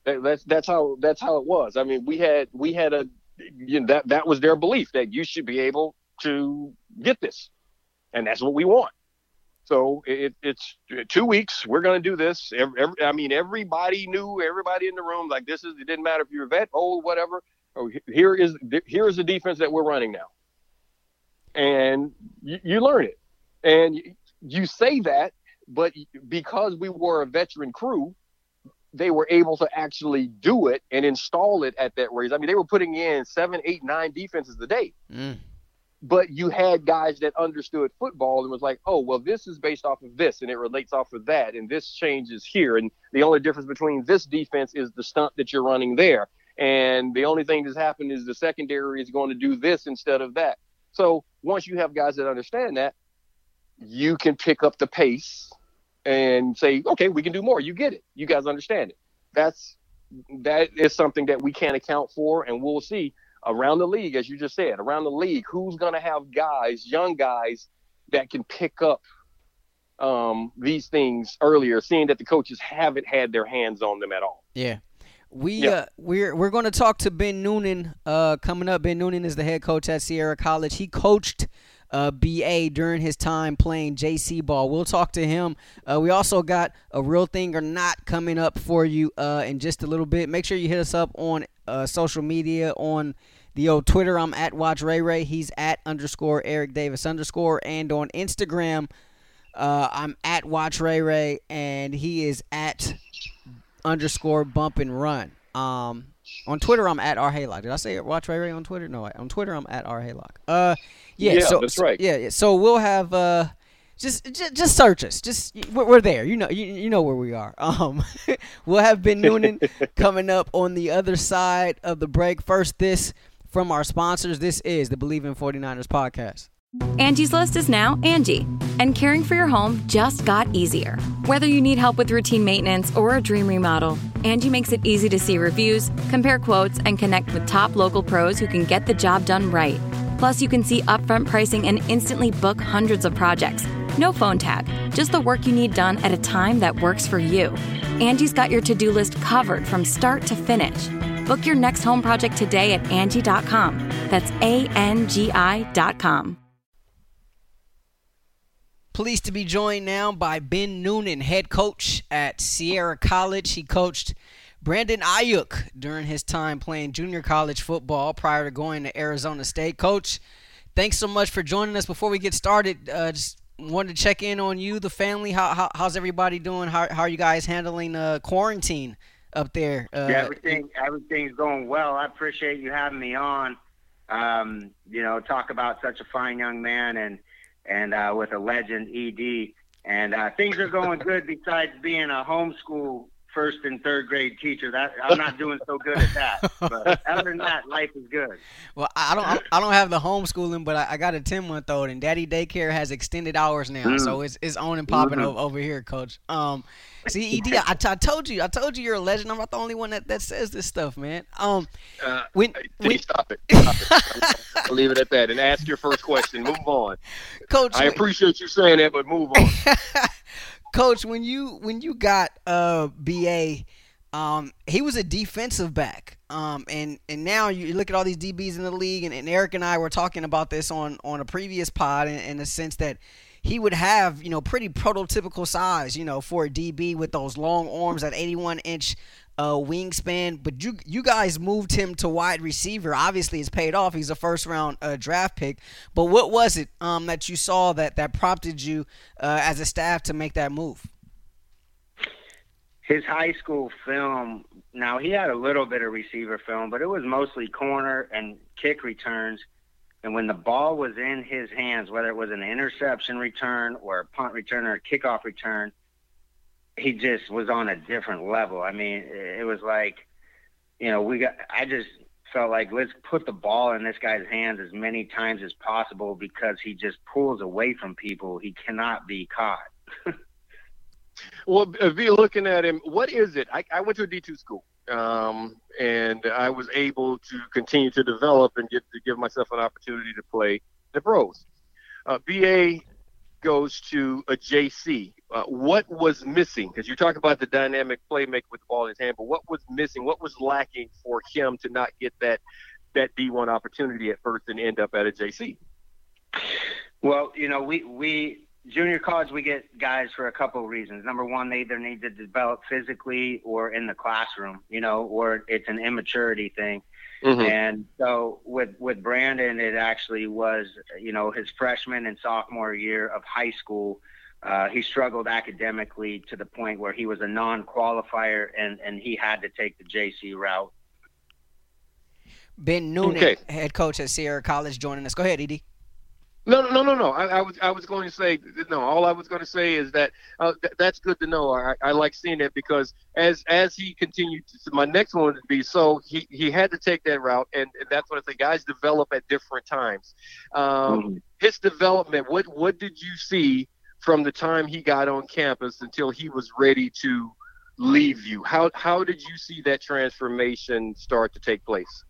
That, that's that's how that's how it was. I mean, we had we had a you know, that that was their belief that you should be able to get this, and that's what we want. So it, it's two weeks. We're going to do this. Every, every, I mean, everybody knew. Everybody in the room, like this is. It didn't matter if you're a vet, old, whatever. Oh, here is here is the defense that we're running now, and you, you learn it, and you, you say that, but because we were a veteran crew, they were able to actually do it and install it at that race. I mean, they were putting in seven, eight, nine defenses a day. Mm but you had guys that understood football and was like, oh, well, this is based off of this and it relates off of that, and this changes here. And the only difference between this defense is the stunt that you're running there. And the only thing that's happened is the secondary is going to do this instead of that. So once you have guys that understand that, you can pick up the pace and say, okay, we can do more. You get it. You guys understand it. That's that is something that we can't account for, and we'll see around the league, as you just said, around the league, who's going to have guys, young guys, that can pick up um, these things earlier, seeing that the coaches haven't had their hands on them at all.
Yeah. We yeah. uh, we're we're going to talk to Ben Noonan uh, coming up. Ben Noonan is the head coach at Sierra College. He coached uh, BA during his time playing JC ball. We'll talk to him. Uh, we also got a real thing or not coming up for you uh, in just a little bit. Make sure you hit us up on uh, social media on the old Twitter. I'm at Watch Ray Ray. He's at underscore Eric Davis underscore. And on Instagram, uh, I'm at Watch Ray Ray, and he is at underscore Bump and Run. Um, on Twitter, I'm at R Haylock. Did I say Watch Ray Ray on Twitter? No, on Twitter, I'm at R Haylock. Uh, yeah,
yeah
so,
that's right.
Yeah, yeah, so we'll have uh just, just, just search us. Just we're there. You know, you, you know where we are. Um, we'll have Ben Noonan coming up on the other side of the break. First, this from our sponsors. This is the Bleav in 49ers podcast.
Angie's List is now Angie, and caring for your home just got easier. Whether you need help with routine maintenance or a dream remodel, Angie makes it easy to see reviews, compare quotes, and connect with top local pros who can get the job done right. Plus, you can see upfront pricing and instantly book hundreds of projects no phone tag, just the work you need done at a time that works for you. Angie's got your to do list covered from start to finish. Book your next home project today at Angie.com. That's A N G I.com.
Pleased to be joined now by Ben Noonan, head coach at Sierra College. He coached Brandon Aiyuk during his time playing junior college football prior to going to Arizona State. Coach, thanks so much for joining us. Before we get started, uh, just wanted to check in on you, the family. How, how how's everybody doing? How how are you guys handling uh, quarantine up there? Uh,
yeah, everything everything's going well. I appreciate you having me on. Um, you know, talk about such a fine young man and and uh, with a legend, Ed. And uh, things are going good besides being a homeschool first and third grade teacher. That I'm not doing so good at that. But other than that, life is good.
Well, I don't I don't have the homeschooling, but I, I got a ten month old, and Daddy Daycare has extended hours now, mm. so it's it's on and popping mm-hmm. over, over here, Coach. Um, see, Ed, I, I told you, I told you, you're a legend. I'm not the only one that, that says this stuff, man. Um,
uh, when, when stop it, stop it. I'll leave it at that, and ask your first question. Move on,
Coach.
I appreciate you saying that, but move on.
Coach, when you when you got uh BA, um, he was a defensive back. Um, and and now you look at all these DBs in the league, and, and Eric and I were talking about this on on a previous pod in, in the sense that he would have, you know, pretty prototypical size, you know, for a DB with those long arms, that 81 inch uh, wingspan. But you you guys moved him to wide receiver. Obviously, it's paid off. He's a first round uh, draft pick. But what was it um, that you saw that that prompted you uh, as a staff to make that move?
His high school film. Now he had a little bit of receiver film, but it was mostly corner and kick returns. And when the ball was in his hands, whether it was an interception return or a punt return or a kickoff return, he just was on a different level. I mean, it was like, you know, we got. I just felt like let's put the ball in this guy's hands as many times as possible because he just pulls away from people. He cannot be caught.
well, you're looking at him, what is it? I, I went to a D2 school, um, and I was able to continue to develop and get to give myself an opportunity to play the pros. Uh, BA goes to a JC. Uh, what was missing? Because you talk about the dynamic playmaker with the ball in his hand, but what was missing? What was lacking for him to not get that that D1 opportunity at first and end up at a JC?
Well, you know, we we junior college we get guys for a couple of reasons. Number one, they either need to develop physically or in the classroom, you know, or it's an immaturity thing. Mm-hmm. And so with with Brandon, it actually was you know his freshman and sophomore year of high school. Uh, he struggled academically to the point where he was a non-qualifier and and he had to take the JC route.
Ben Noonan, okay. head coach at Sierra College, joining us. Go ahead, Edie.
No, no, no, no. I, I, was I was going to say no. All I was going to say is that uh, th- that's good to know. I, I like seeing it because as as he continued, to, my next one would be so he, he had to take that route, and, and that's what I say. Guys develop at different times. Um, mm-hmm. His development. What what did you see from the time he got on campus until he was ready to leave you? How how did you see that transformation start to take place?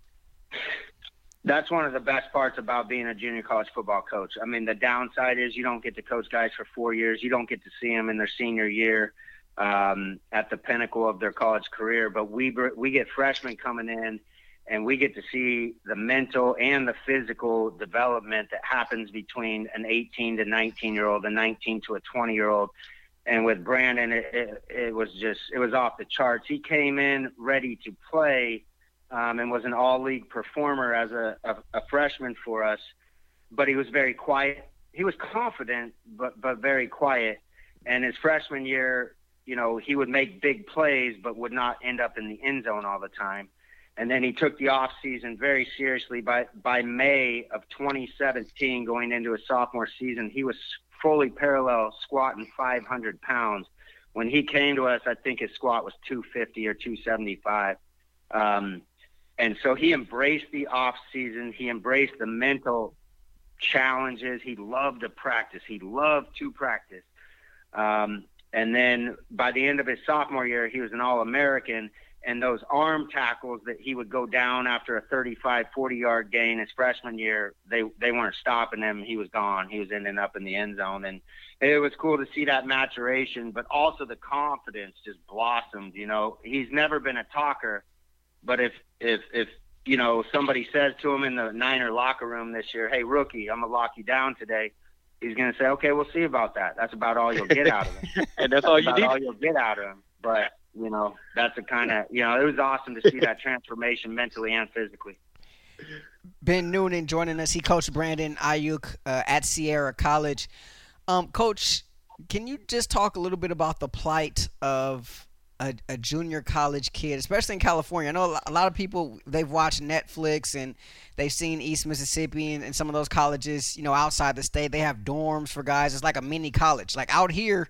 That's one of the best parts about being a junior college football coach. I mean, the downside is you don't get to coach guys for four years. You don't get to see them in their senior year um, at the pinnacle of their college career. But we we get freshmen coming in, and we get to see the mental and the physical development that happens between an 18 to 19 year old, a 19 to a 20 year old. And with Brandon, it, it, it was just it was off the charts. He came in ready to play um, and was an all league performer as a, a, a, freshman for us. But he was very quiet. He was confident, but but very quiet. And his freshman year, you know, he would make big plays, but would not end up in the end zone all the time. And then he took the off season very seriously. By by May of 2017, going into his sophomore season, he was fully parallel squatting 500 pounds. When he came to us, I think his squat was 250 or 275. Um, and so he embraced the off season. He embraced the mental challenges. He loved to practice. He loved to practice. Um, and then by the end of his sophomore year, he was an All American. And those arm tackles that he would go down after a 35, 40 yard gain his freshman year, they, they weren't stopping him. He was gone. He was ending up in the end zone. And it was cool to see that maturation, but also the confidence just blossomed. You know, he's never been a talker, but if if if you know somebody says to him in the Niner locker room this year, "Hey rookie, I'm gonna lock you down today," he's gonna say, "Okay, we'll see about that." That's about all you'll get out of him,
and that's all you
need. All you'll get out of him. But you know, that's a kind of you know, it was awesome to see that transformation mentally and physically.
Ben Noonan joining us. He coached Brandon Aiyuk uh, at Sierra College. Um, Coach, can you just talk a little bit about the plight of a, a, junior college kid, especially in California. I know a lot of people they've watched Netflix and they've seen East Mississippi and, and some of those colleges, you know, outside the state. They have dorms for guys. It's like a mini college. Like out here,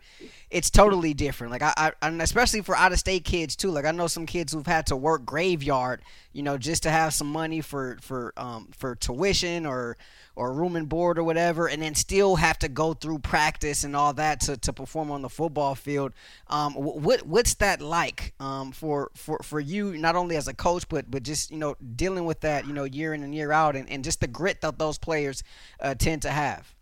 it's totally different. Like I, I and especially for out of state kids too. Like I know some kids who've had to work graveyard, you know, just to have some money for for um for tuition or or room and board or whatever, and then still have to go through practice and all that to, to perform on the football field. Um, what what's that like um, for for for you, not only as a coach, but but just you know dealing with that you know year in and year out, and, and just the grit that those players uh, tend to have.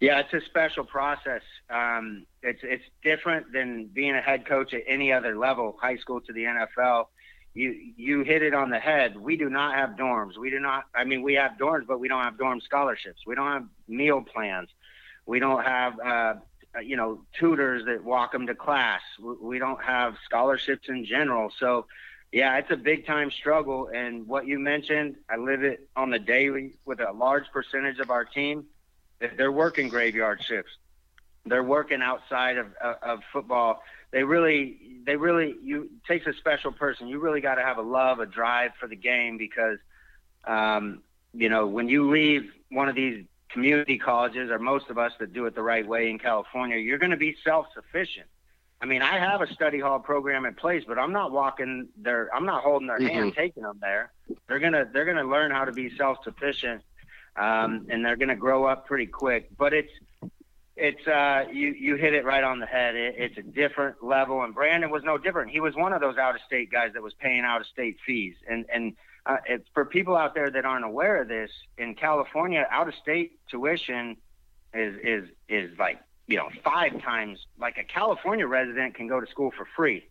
Yeah, it's a special process. Um, it's it's different than being a head coach at any other level, high school to the NFL you you hit it on the head. We do not have dorms. We do not. I mean, we have dorms, but we don't have dorm scholarships. We don't have meal plans. We don't have uh, you know tutors that walk them to class. We don't have scholarships in general. So, yeah, it's a big time struggle. And what you mentioned, I live it on the daily with a large percentage of our team. They're working graveyard shifts. They're working outside of, of, football they really they really you takes a special person. You really got to have a love, a drive for the game because um, you know when you leave one of these community colleges or most of us that do it the right way in California, you're going to be self-sufficient. I mean, I have a study hall program in place, but I'm not walking their I'm not holding their mm-hmm. hand taking them there. They're going to they're to learn how to be self-sufficient um, and they're going to grow up pretty quick. But it's it's uh, you you hit it right on the head. It, it's a different level, and Brandon was no different. He was one of those out of state guys that was paying out of state fees, and and uh, it's for people out there that aren't aware of this. In California, out of state tuition is is is like you know five times like a California resident can go to school for free,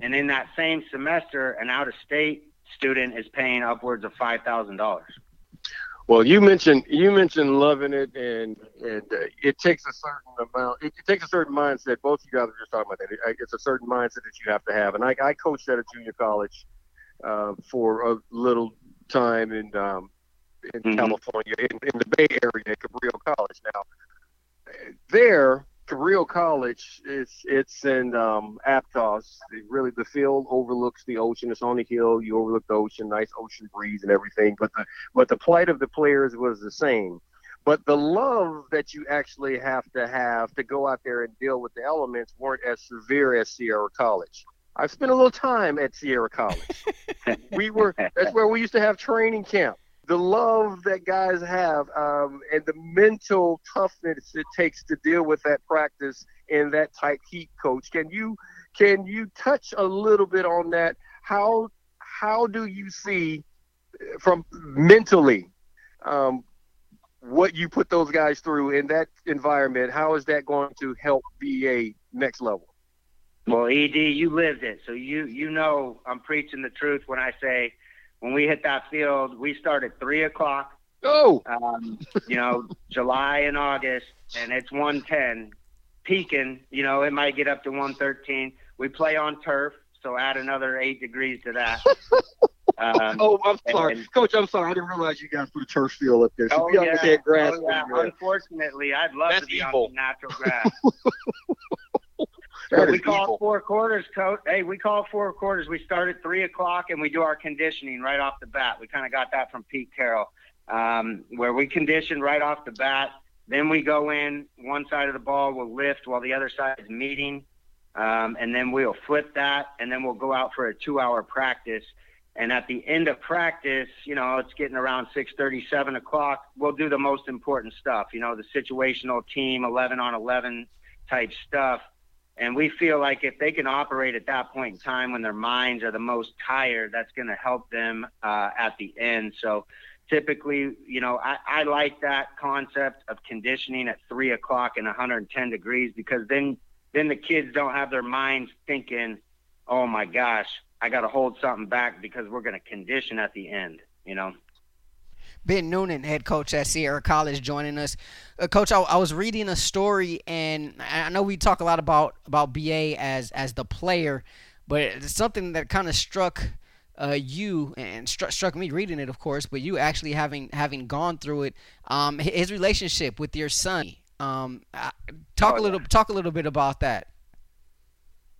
and in that same semester, an out of state student is paying upwards of five thousand dollars.
Well, you mentioned you mentioned loving it, and and uh, it takes a certain amount. It, it, takes a certain mindset. Both you guys are just talking about that. It, it's a certain mindset that you have to have. And I, I coached at a junior college uh, for a little time in um, in mm-hmm. California, in, in the Bay Area, at Cabrillo College. Now, there Cabrillo College, it's it's in um, Aptos. It really, the field overlooks the ocean. It's on the hill. You overlook the ocean, nice ocean breeze and everything. But the but the plight of the players was the same. But the love that you actually have to have to go out there and deal with the elements weren't as severe as Sierra College. I've spent a little time at Sierra College. we were that's where we used to have training camp the love that guys have um, and the mental toughness it takes to deal with that practice in that tight heat coach. Can you can you touch a little bit on that? How how do you see from mentally um, what you put those guys through in that environment? How is that going to help ba next level?
Well ed you lived it so you you know i'm preaching the truth when i say when we hit that field, we start at three o'clock.
Oh,
um, you know, July and August, and it's one ten, peaking. You know, it might get up to one thirteen. We play on turf, so add another eight degrees to that.
Um, oh, I'm sorry, and, Coach. I'm sorry. I didn't realize you guys put a turf field up there. So
oh, yeah. grass. Oh, yeah. Unfortunately, I'd love That's to be evil. on natural grass. we call evil. four quarters, coach. Hey, we call four quarters. We start at three o'clock and we do our conditioning right off the bat. We kind of got that from Pete Carroll, um, where we condition right off the bat. Then we go in. One side of the ball will lift while the other side is meeting, um, and then we'll flip that, and then we'll go out for a two-hour practice. And at the end of practice, you know, it's getting around 6:30, 7 o'clock. We'll do the most important stuff. You know, the situational team, 11 on 11 type stuff and we feel like if they can operate at that point in time when their minds are the most tired, that's going to help them uh, at the end. So typically, you know, I, I like that concept of conditioning at three o'clock and 110 degrees because then then the kids don't have their minds thinking, oh my gosh, I got to hold something back because we're going to condition at the end, you know.
Ben Noonan, head coach at Sierra College, joining us. Uh, coach, I, I, was reading a story, and I know we talk a lot about about BA as as the player, but it's something that kind of struck uh, you and struck struck me reading it, of course. But you actually having having gone through it, um, his relationship with your son. Um, talk oh, a little yeah. talk a little bit about that.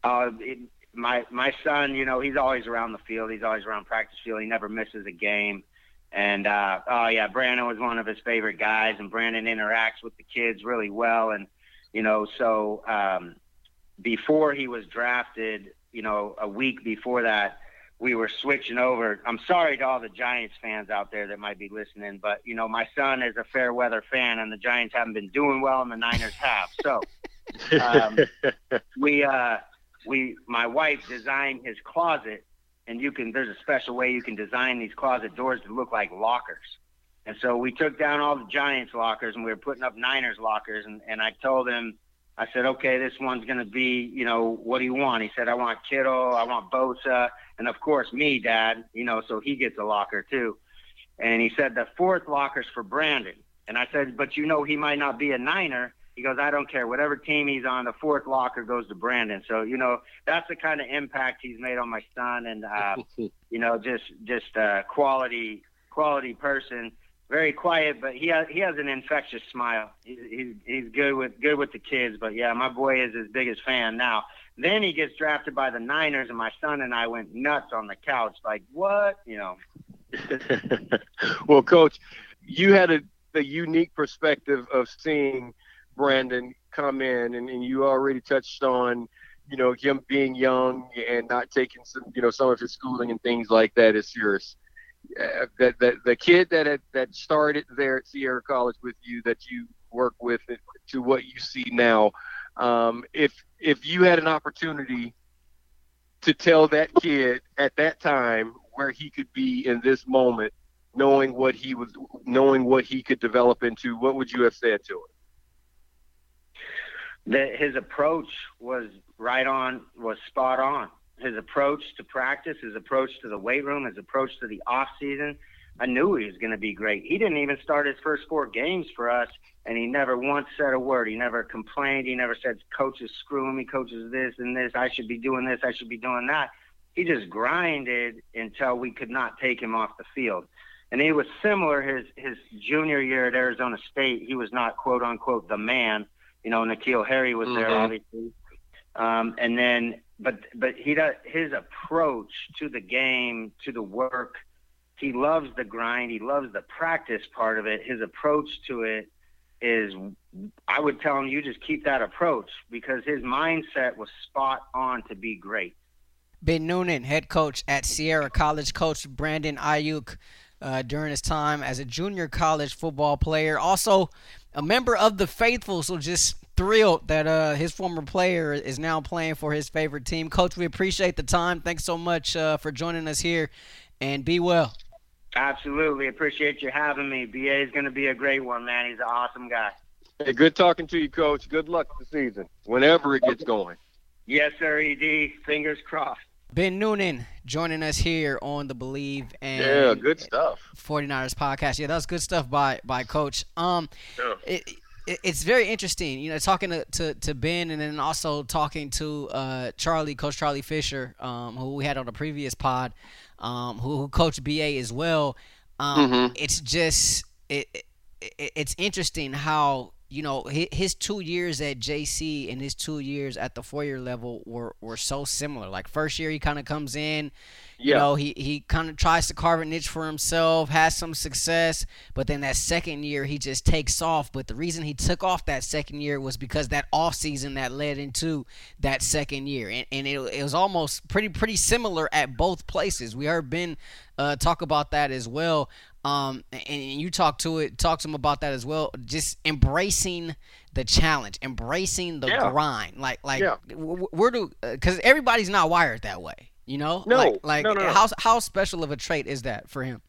Uh, it, my my son, you know, he's always around the field. He's always around practice field. He never misses a game And uh, oh yeah, Brandon was one of his favorite guys, and Brandon interacts with the kids really well. And you know, so um, before he was drafted, you know, a week before that, we were switching over. I'm sorry to all the Giants fans out there that might be listening, but you know, my son is a fair weather fan, and the Giants haven't been doing well, and the Niners have. So um, we uh, we my wife designed his closet, and you can there's a special way you can design these closet doors to look like lockers. And so we took down all the Giants lockers, and we were putting up Niners lockers, and and I told him. I said, okay, this one's going to be, you know, what do you want? He said, I want Kittle, I want Bosa, and of course me, Dad. You know, so he gets a locker too. And he said the fourth locker's for Brandon. And I said, but you know, he might not be a Niner. He goes, I don't care. Whatever team he's on, the fourth locker goes to Brandon. So you know, that's the kind of impact he's made on my son, and uh, you know, just just uh, quality quality person. Very quiet, but he has he has an infectious smile. He's, he's he's good with good with the kids. But yeah, my boy is his biggest fan now. Then he gets drafted by the Niners, and my son and I went nuts on the couch. Like, what? You know.
well, Coach, you had a, a unique perspective of seeing Brandon come in, and, and you already touched on, you know, him being young and not taking some, you know, some of his schooling and things like that as serious. Uh, that, that the kid that had, that started there at Sierra College with you, that you work with, to what you see now. Um, if if you had an opportunity to tell that kid at that time where he could be in this moment, knowing what he was, knowing what he could develop into, what would you have said to him?
That his approach was right on, was spot on. His approach to practice, his approach to the weight room, his approach to the off season. I knew he was going to be great. He didn't even start his first four games for us and he never once said a word. He never complained. He never said, "Coach is screwing me. Coach is this and this. I should be doing this. I should be doing that." He just grinded until we could not take him off the field. And he was similar his his junior year at Arizona State. He was not quote unquote the man. You know, N'Keal Harry was mm-hmm. there obviously. Um, and then, but but he does his approach to the game, to the work. He loves the grind. He loves the practice part of it. His approach to it is I would tell him you just keep that approach because his mindset was spot on to be great.
Ben Noonan, head coach at Sierra College, coach Brandon Aiyuk uh, during his time as a junior college football player. Also, a member of the faithful, so just thrilled that uh, his former player is now playing for his favorite team. Coach, we appreciate the time. Thanks so much uh, for joining us here, and be well.
Absolutely. Appreciate you having me. BA is going to be a great one, man. He's an awesome guy.
Hey, good talking to you, Coach. Good luck this season, whenever it gets going.
Yes, sir, ED. Fingers crossed.
Ben Noonan joining us here on the Bleav in
yeah, good stuff.
49ers podcast. Yeah, that was good stuff by by Coach. Um, yeah. it, it, it's very interesting, you know, talking to, to, to, Ben and then also talking to uh, Charlie, Coach Charlie Fisher, um, who we had on the previous pod um, who, who coached BA as well. Um, mm-hmm. It's just it, it, it's interesting how you know his two years at JC and his two years at the four year level were were so similar. Like first year he kind of comes in, you yeah. know, he, he kind of tries to carve a niche for himself, has some success, but then that second year he just takes off. But the reason he took off that second year was because that off season that led into that second year, and, and it, it was almost pretty pretty similar at both places. We heard Ben uh, talk about that as well. Um, and you talk to it, talk to him about that as well. Just embracing the challenge, embracing the yeah. grind. Like, like yeah. where do? Because uh, everybody's not wired that way. You know,
no,
like, like
no, no, no.
how how special of a trait is that for him?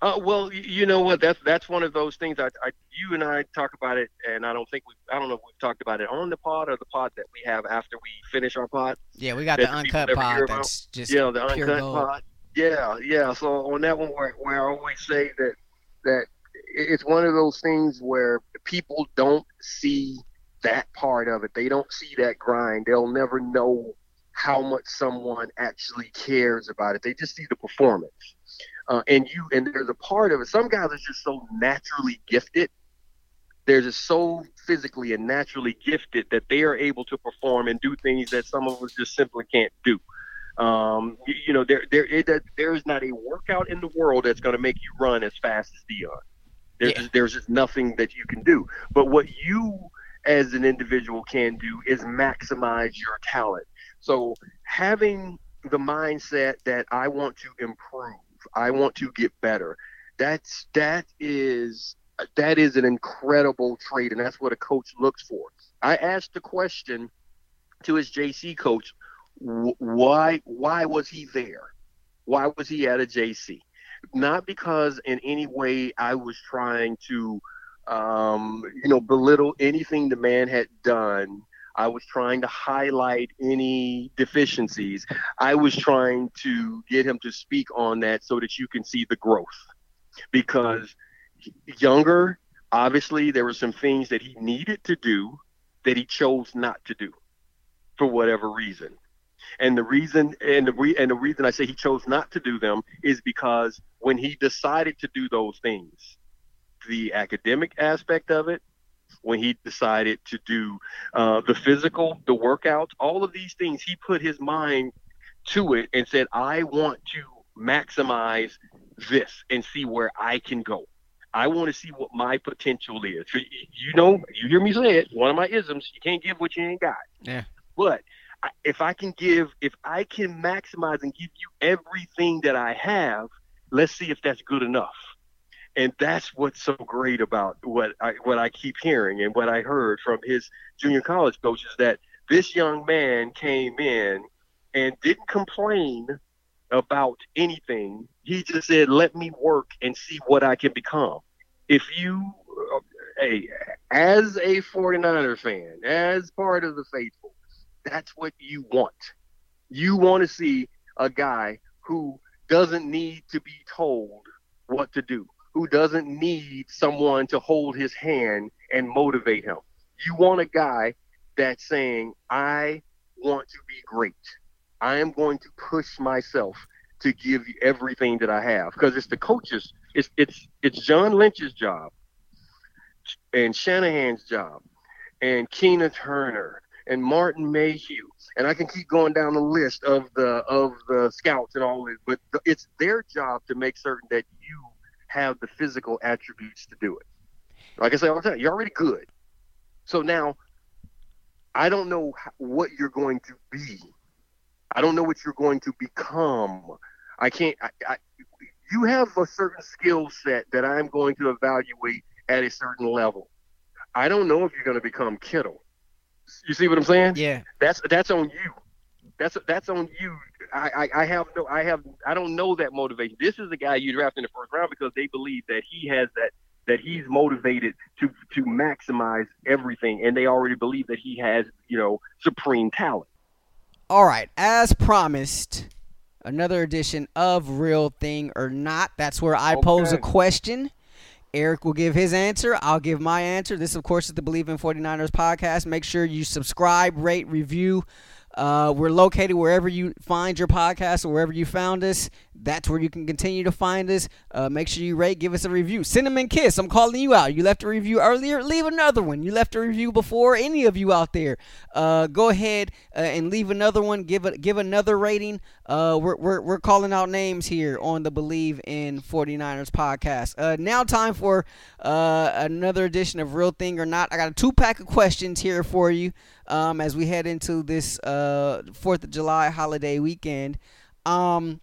Uh, well, you know what? That's that's one of those things. I, I, you and I talk about it, and I don't think we, I don't know if we've talked about it on the pod or the pod that we have after we finish our pod.
Yeah, we got the uncut pod. That's just
yeah, the uncut
gold.
pod. Yeah, yeah. So on that one, where, where I always say that that it's one of those things where people don't see that part of it. They don't see that grind. They'll never know how much someone actually cares about it. They just see the performance. Uh, and you and there's a part of it. Some guys are just so naturally gifted. They're just so physically and naturally gifted that they are able to perform and do things that some of us just simply can't do. Um, you, you, know, there there it, there is not a workout in the world that's going to make you run as fast as Deion. There's yeah. just, there's just nothing that you can do. But what you as an individual can do is maximize your talent. So having the mindset that I want to improve, I want to get better. That's that is that is an incredible trait, and that's what a coach looks for. I asked the question to his JC coach, why why was he there? Why was he at a JC? Not because in any way I was trying to, um, you know, belittle anything the man had done. I was trying to highlight any deficiencies. I was trying to get him to speak on that so that you can see the growth. Because younger, obviously, there were some things that he needed to do that he chose not to do for whatever reason. And the reason and the re, and the reason I say he chose not to do them is because when he decided to do those things, the academic aspect of it, when he decided to do uh, the physical, the workouts, all of these things, he put his mind to it and said, I want to maximize this and see where I can go. I want to see what my potential is. You know, you hear me say it. One of my isms: you can't give what you ain't got.
Yeah.
But if I can give, if I can maximize and give you everything that I have, let's see if that's good enough. And that's what's so great about what I what I keep hearing and what I heard from his junior college coaches that this young man came in and didn't complain about anything. He just said, "Let me work and see what I can become." If you, uh, hey, as a 49er fan, as part of the faithful, that's what you want. You want to see a guy who doesn't need to be told what to do, who doesn't need someone to hold his hand and motivate him. You want a guy that's saying, I want to be great. I am going to push myself to give you everything that I have because it's the coaches. It's it's it's John Lynch's job and Shanahan's job and Keena Turner and Martin Mayhew and I can keep going down the list of the of the scouts and all this. But it's their job to make certain that you have the physical attributes to do it. Like I say all the time, you're already good. So now I don't know what you're going to be I don't know what you're going to become. I can't. I, I, you have a certain skill set that I'm going to evaluate at a certain level. I don't know if you're going to become Kittle. You see what I'm saying?
Yeah.
That's that's on you. That's that's on you. I, I, I have no I have I don't know that motivation. This is the guy you draft in the first round because they believe that he has that that he's motivated to to maximize everything, and they already believe that he has you know supreme talent.
All right, as promised, another edition of Real Thing or Not. That's where I okay. pose a question. Eric will give his answer. I'll give my answer. This, of course, is the Bleav in 49ers podcast. Make sure you subscribe, rate, review. Uh, we're located wherever you find your podcast or wherever you found us. That's where you can continue to find us. Uh, make sure you rate, give us a review. Cinnamon Kiss, I'm calling you out. You left a review earlier, leave another one. You left a review before, any of you out there, uh, go ahead uh, and leave another one. Give it, give another rating. Uh, we're, we're, we're calling out names here on the Bleav in 49ers podcast. Uh, now, time for another edition of Real Thing or Not. I got a two pack of questions here for you um, as we head into this Fourth of July holiday weekend. Um,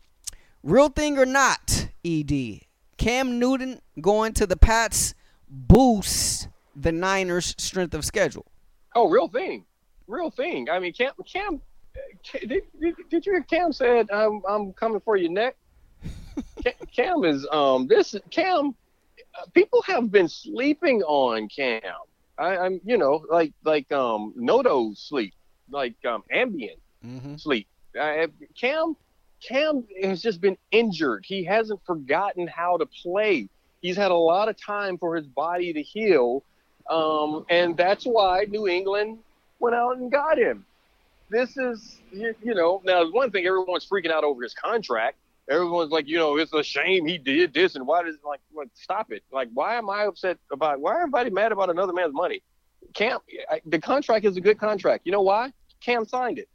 Real thing or not, ED, Cam Newton going to the Pats boosts the Niners' strength of schedule.
Oh, real thing, real thing. I mean, Cam, Cam, did, did, did you hear Cam said, "I'm I'm coming for your neck"? Cam is um this Cam. People have been sleeping on Cam. I, I'm you know like like um Noto sleep, like um Ambien mm-hmm. sleep. I, Cam Cam has just been injured. He hasn't forgotten how to play. He's had a lot of time for his body to heal. Um, and that's why New England went out and got him. This is, you, you know, now one thing everyone's freaking out over his contract. Everyone's like, you know, it's a shame he did this, and why does like, like stop it? Like, why am I upset about? Why everybody mad about another man's money? Cam, the contract is a good contract. You know why? Cam signed it.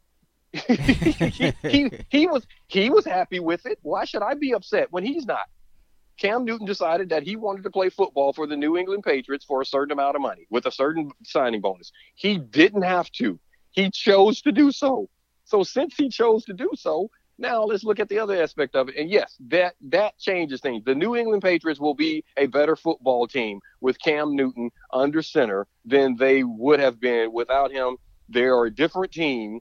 he, he, he was he was happy with it. Why should I be upset when he's not? Cam Newton decided that he wanted to play football for the New England Patriots for a certain amount of money with a certain signing bonus. He didn't have to. He chose to do so. So since he chose to do so, now let's look at the other aspect of it. And yes, that that changes things. The New England Patriots will be a better football team with Cam Newton under center than they would have been without him. They're a different team.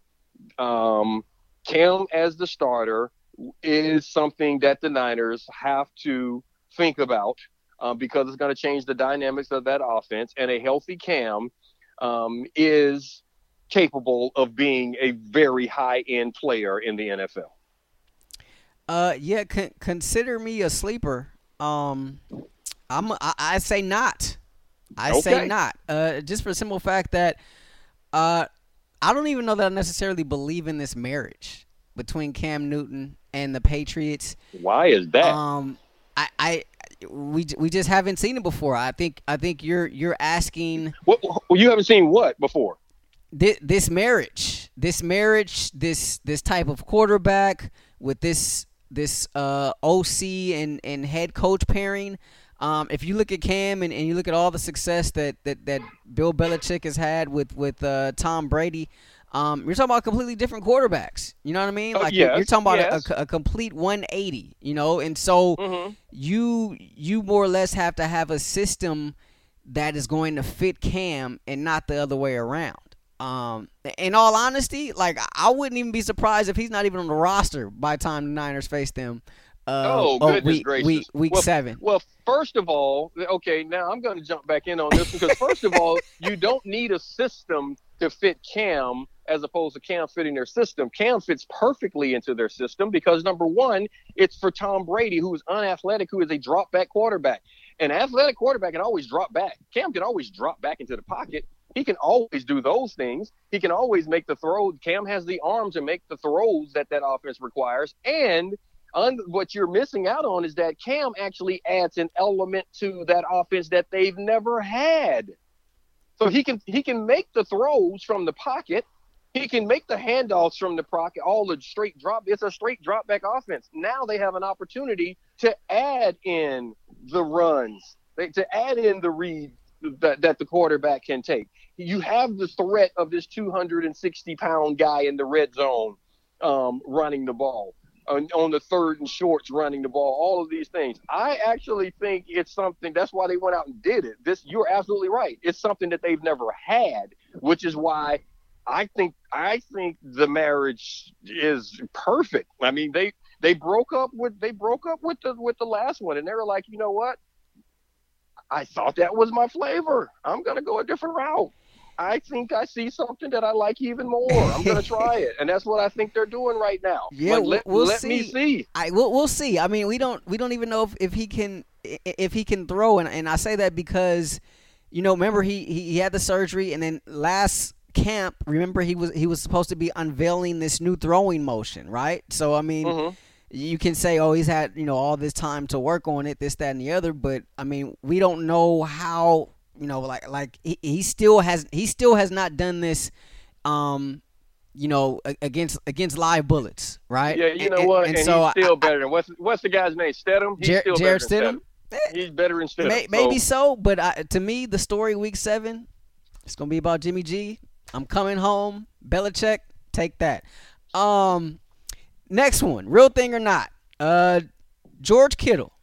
Um, Cam as the starter is something that the Niners have to think about um, because it's going to change the dynamics of that offense. And a healthy Cam um, is capable of being a very high end player in the NFL.
Uh, yeah, con- consider me a sleeper. Um, I'm I, I say not. I okay. say not. Uh, just for the simple fact that, uh, I don't even know that I necessarily believe in this marriage between Cam Newton and the Patriots.
Why is that?
Um, I, I we we just haven't seen it before. I think I think you're you're asking.
What well, you haven't seen what before?
This, this marriage, this marriage, this this type of quarterback with this this uh, OC and, and head coach pairing. Um, if you look at Cam and, and you look at all the success that, that, that Bill Belichick has had with with uh, Tom Brady, um, you're talking about completely different quarterbacks. You know what I mean?
Oh,
like
yes,
you're, talking about
yes.
a, a, complete 180. You know, and so
mm-hmm.
you you more or less have to have a system that is going to fit Cam and not the other way around. Um, in all honesty, like I wouldn't even be surprised if he's not even on the roster by the time the Niners face them. Uh,
oh, goodness
week,
gracious.
Week, week
well,
seven.
Well, first of all, okay, now I'm going to jump back in on this because first of all, you don't need a system to fit Cam as opposed to Cam fitting their system. Cam fits perfectly into their system because number one, it's for Tom Brady, who is unathletic, who is a drop back quarterback. An athletic quarterback can always drop back. Cam can always drop back into the pocket. He can always do those things. He can always make the throw. Cam has the arm to make the throws that that offense requires. And un- what you're missing out on is that Cam actually adds an element to that offense that they've never had. So he can he can make the throws from the pocket. He can make the handoffs from the pocket, all the straight drop. It's a straight drop back offense. Now they have an opportunity to add in the runs, to add in the read that, that the quarterback can take. You have the threat of this 260 pound guy in the red zone um, running the ball. On, on, the third and shorts running the ball, all of these things. I actually think it's something that's why they went out and did it. This you're absolutely right. It's something that they've never had, which is why I think I think the marriage is perfect. I mean, they they broke up with they broke up with the with the last one and they were like, "You know what? I thought that was my flavor. I'm going to go a different route. I think I see something that I like even more. I'm going to try it, and that's what I think they're doing right now.
Yeah,
like, let,
we'll
let
see.
me see.
I we'll, we'll see. I mean, we don't we don't even know if, if he can if he can throw, and and I say that because, you know, remember he he, he had the surgery, and then last camp, remember he was he was supposed to be unveiling this new throwing motion, right? So I mean.
Mm-hmm
you can say, oh, he's had you know all this time to work on it, this, that, and the other. But I mean, we don't know how you know, like like he, he still has he still has not done this, um, you know, against against live bullets, right?
Yeah, you know and, what? And, and so he's still I, better than what's what's the guy's name? Stidham. He's
Jer-
still
Jarrett
better
Stidham.
Stidham. He's better than Stidham.
May, maybe so, but I, to me, the story week seven, it's gonna be about Jimmy G. I'm coming home. Belichick, take that. Um, Next one, real thing or not. Uh, George Kittle.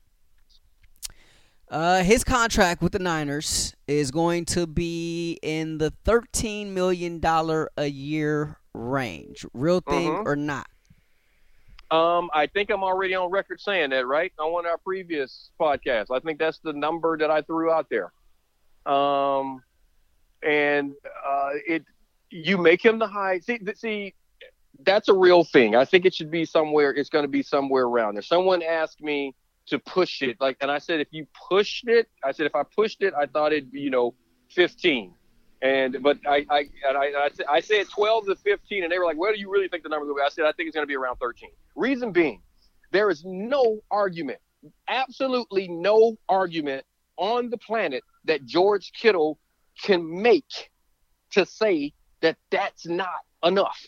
Uh, his contract with the Niners is going to be in the thirteen million dollar a year range. Real thing
Mhm.
or not?
Um, I think I'm already on record saying that, right? On one of our previous podcasts. I think that's the number that I threw out there. Um, and uh, it, you make him the high. See, see, that's a real thing. I think it should be somewhere. It's going to be somewhere around there. Someone asked me to push it, like, and I said, if you pushed it, I said, if I pushed it, I thought it'd be, you know, 15. And but I I and I I, said, I said 12 to 15, and they were like, "Where do you really think the number will be?" I said, "I think it's going to be around 13." Reason being, there is no argument, absolutely no argument on the planet that George Kittle can make to say that that's not enough.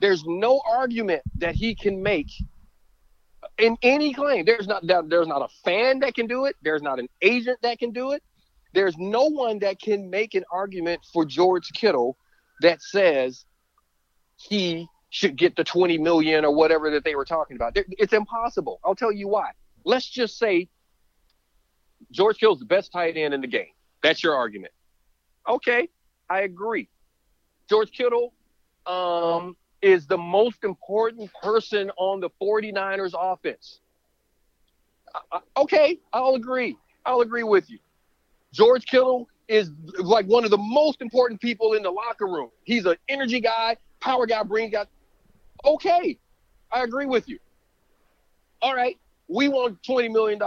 There's no argument that he can make in any claim. There's not there's not a fan that can do it. There's not an agent that can do it. There's no one that can make an argument for George Kittle that says he should get the 20 million or whatever that they were talking about. It's impossible. I'll tell you why. Let's just say George Kittle's the best tight end in the game. That's your argument. Okay, I agree. George Kittle um, is the most important person on the 49ers offense. Uh, okay, I'll agree. I'll agree with you. George Kittle is like one of the most important people in the locker room. He's an energy guy, power guy, brain guy. Okay, I agree with you. All right, we want $20 million.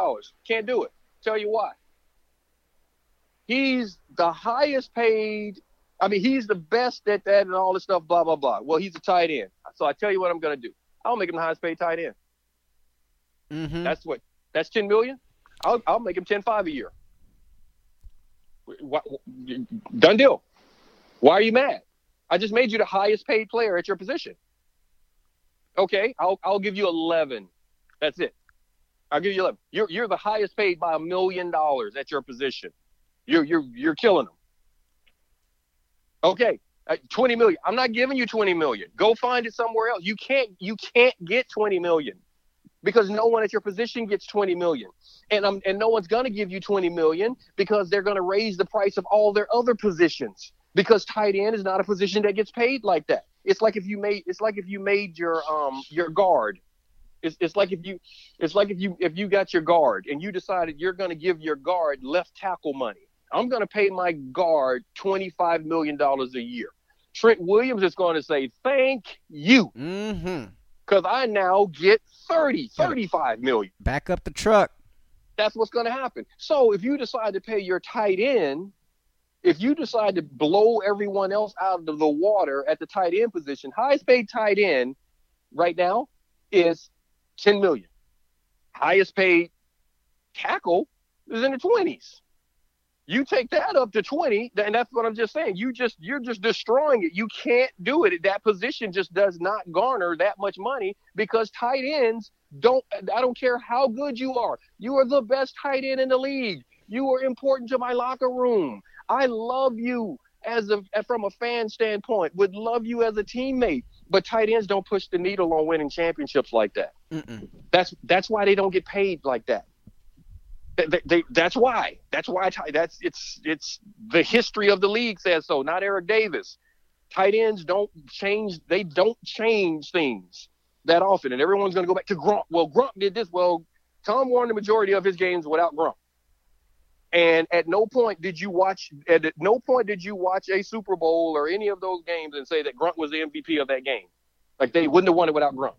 Can't do it. Tell you why. He's the highest paid. I mean, he's the best at that and all this stuff, blah, blah, blah. Well, he's a tight end. So I tell you what I'm going to do. I'll make him the highest paid tight end. Mm-hmm. That's what, that's 10 million. I'll, I'll make him 10 5 a year. Done deal. Why are you mad? I just made you the highest paid player at your position. Okay, I'll I'll give you eleven. That's it. I'll give you eleven. You're you're the highest paid by a million dollars at your position. You're you're you're killing them. Okay, uh, twenty million. I'm not giving you twenty million. Go find it somewhere else. You can't you can't get twenty million because no one at your position gets 20 million and um, and no one's going to give you 20 million because they're going to raise the price of all their other positions because tight end is not a position that gets paid like that it's like if you made it's like if you made your um your guard it's, it's like if you it's like if you if you got your guard and you decided you're going to give your guard left tackle money i'm going to pay my guard 25 million dollars a year trent williams is going to say thank you mm-hmm because I now get 30, 35 million.
Back up the truck.
That's what's going to happen. So if you decide to pay your tight end, if you decide to blow everyone else out of the water at the tight end position, highest paid tight end right now is 10 million. Highest paid tackle is in the 20s. You take that up to 20, and that's what I'm just saying. You just you're just destroying it. You can't do it. That position just does not garner that much money because tight ends don't I don't care how good you are. You are the best tight end in the league. You are important to my locker room. I love you as a from a fan standpoint. Would love you as a teammate. But tight ends don't push the needle on winning championships like that. Mm-mm. That's that's why they don't get paid like that. They, they, that's why. That's why. That's it's it's the history of the league says so. Not Eric Davis. Tight ends don't change. They don't change things that often, and everyone's going to go back to Gronk. Well, Gronk did this. Well, Tom won the majority of his games without Gronk. And at no point did you watch. At no point did you watch a Super Bowl or any of those games and say that Gronk was the MVP of that game. Like they wouldn't have won it without Gronk.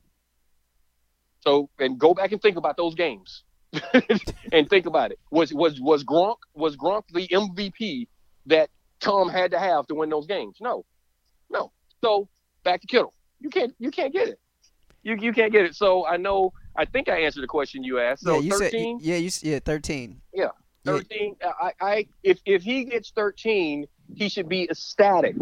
So, and go back and think about those games. and think about it. Was was was Gronk was Gronk the MVP that Tom had to have to win those games? No, no. So back to Kittle. You can't you can't get it. You you can't get it. So I know. I think I answered the question you asked. So
yeah, you
13.
Said, yeah, you yeah thirteen.
Yeah, thirteen. Yeah. I I if if he gets thirteen, he should be ecstatic.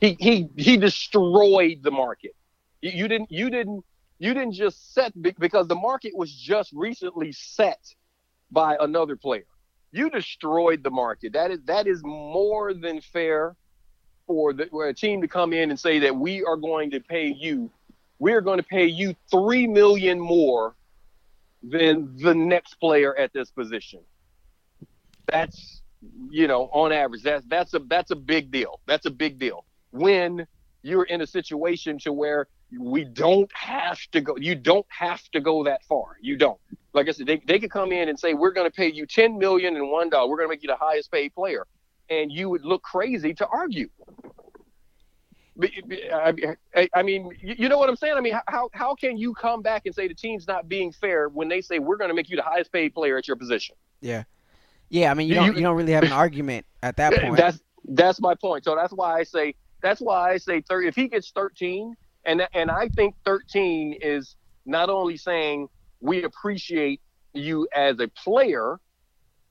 He he he destroyed the market. You, you didn't you didn't you didn't just set because the market was just recently set by another player. You destroyed the market. That is that is more than fair for, the, for a team to come in and say that we are going to pay you. We are going to pay you three million more than the next player at this position. That's you know on average that's that's a that's a big deal. That's a big deal when you're in a situation to where we don't have to go you don't have to go that far you don't like i said they, they could come in and say we're going to pay you 10 million and one dollar we're going to make you the highest paid player and you would look crazy to argue I mean, you know what I'm saying? I mean, how, how can you come back and say the team's not being fair when they say we're going to make you the highest paid player at your position?
Yeah, yeah. I mean, you don't you don't really have an argument at that point.
That's that's my point. So that's why I say that's why I say 30. If he gets 13, and and I think 13 is not only saying we appreciate you as a player,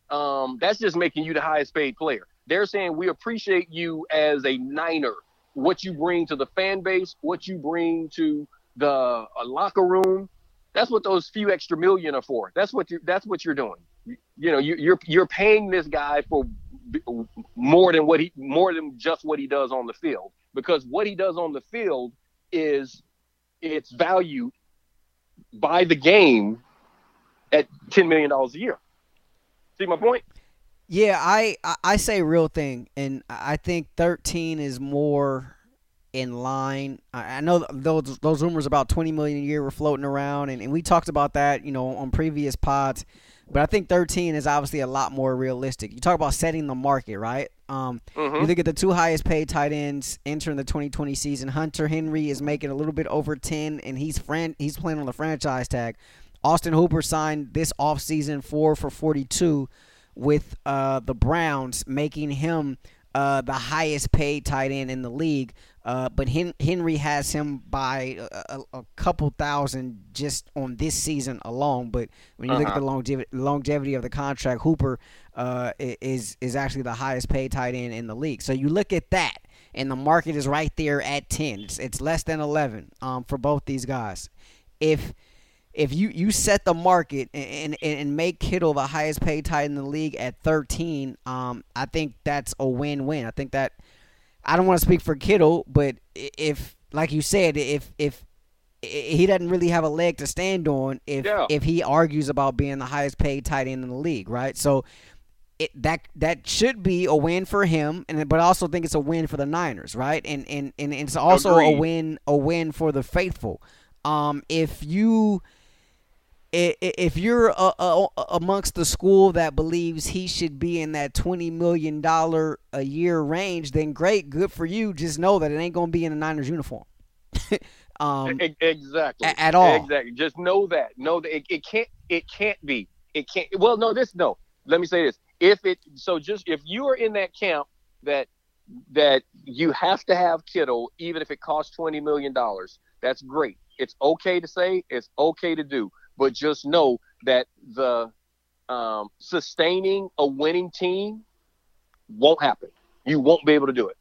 um, that's just making you the highest paid player. They're saying we appreciate you as a Niner. what you bring to the fan base, what you bring to the locker room. That's what those few extra million are for. That's what you. That's what you're doing. You, you know, you, you're you're paying this guy for more than what he more than just what he does on the field because what he does on the field is it's valued by the game at ten million dollars a year. See my point?
Yeah, I I say real thing, and I think thirteen is more in line. I know those those rumors about twenty million a year were floating around, and, and we talked about that, you know, on previous pods. But I think 13 is obviously a lot more realistic. You talk about setting the market, right? Um, mm-hmm. You look at the two highest paid tight ends entering the 2020 season. Hunter Henry is making a little bit over 10, and he's fran- he's playing on the franchise tag. Austin Hooper signed this offseason four for 42 with uh, the Browns, making him uh, the highest paid tight end in the league. Uh, but Hen- Henry has him by a, a, couple thousand just on this season alone. But when you uh-huh. look at the uh-huh. longevity, longevity of the contract, Hooper uh, is is actually the highest paid tight end in the league. So you look at that, and the market is right there at ten. It's, it's less than eleven um, for both these guys. If if you, you set the market and, and, and make Kittle the highest paid tight end in the league at 13, um, I think that's a win win. I think that I don't want to speak for Kittle, but if like you said, if if he doesn't really have a leg to stand on if yeah. if he argues about being the highest paid tight end in the league, right? So it, that that should be a win for him, and but I also think it's a win for the Niners, right? And and and it's also Agreed. a win a win for the faithful. Um, if you if you're uh, uh, amongst the school that believes he should be in that twenty million dollar a year range, then great, good for you. Just know that it ain't gonna be in a Niners uniform.
um, exactly.
A- at all.
Exactly. Just know that. Know that it, it can't. It can't be. It can't. Well, no. This no. Let me say this. If it so, just if you are in that camp that that you have to have Kittle, even if it costs twenty million dollars, that's great. It's okay to say. It's okay to do but just know that the um, sustaining a winning team won't happen. You won't be able to do it.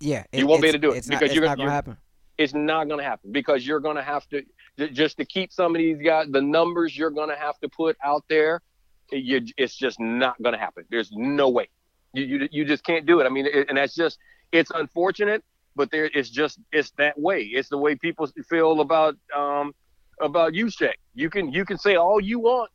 Yeah,
it, you won't be able to do it
it's because not, you're going to happen.
It's not going to happen because you're going to have to just to keep some of these guys. The numbers you're going to have to put out there, you, it's just not going to happen. There's no way. You, you you just can't do it. I mean, it, and that's just it's unfortunate, but there it's just it's that way. It's the way people feel about um, about Juszczyk. You can you can say all you want.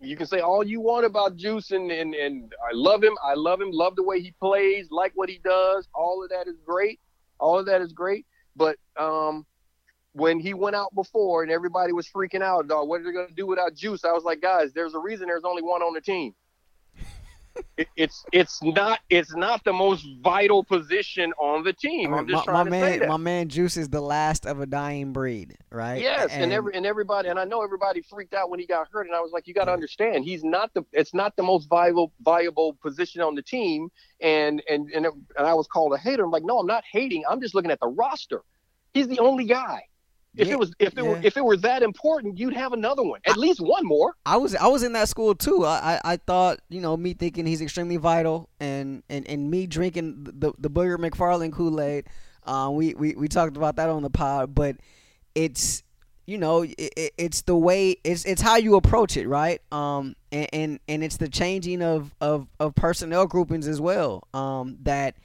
You can say all you want about Juice and, and and I love him. I love him. Love the way he plays. Like what he does. All of that is great. All of that is great. But um, when he went out before and everybody was freaking out, dog, what are they gonna do without Juice? I was like, guys, there's a reason there's only one on the team it, it's it's not it's not the most vital position on the team. I am just my, trying
my
to man, say that.
My man Juice is the last of a dying breed, right?
Yes, and, and every and everybody and I know everybody freaked out when he got hurt, and I was like, you got to understand, he's not the it's not the most viable viable position on the team, and and and, it, and I was called a hater. I'm like, no, I'm not hating. I'm just looking at the roster. He's the only guy. If yeah, it was if it yeah. were if it were that important, you'd have another one, at I, least one more.
I was I was in that school too. I, I, I thought you know me thinking he's extremely vital, and and, and me drinking the the Booger McFarland Kool Aid. Uh, we, we we talked about that on the pod, but it's you know it, it's the way it's it's how you approach it, right? Um, and and, and it's the changing of, of of personnel groupings as well. Um, that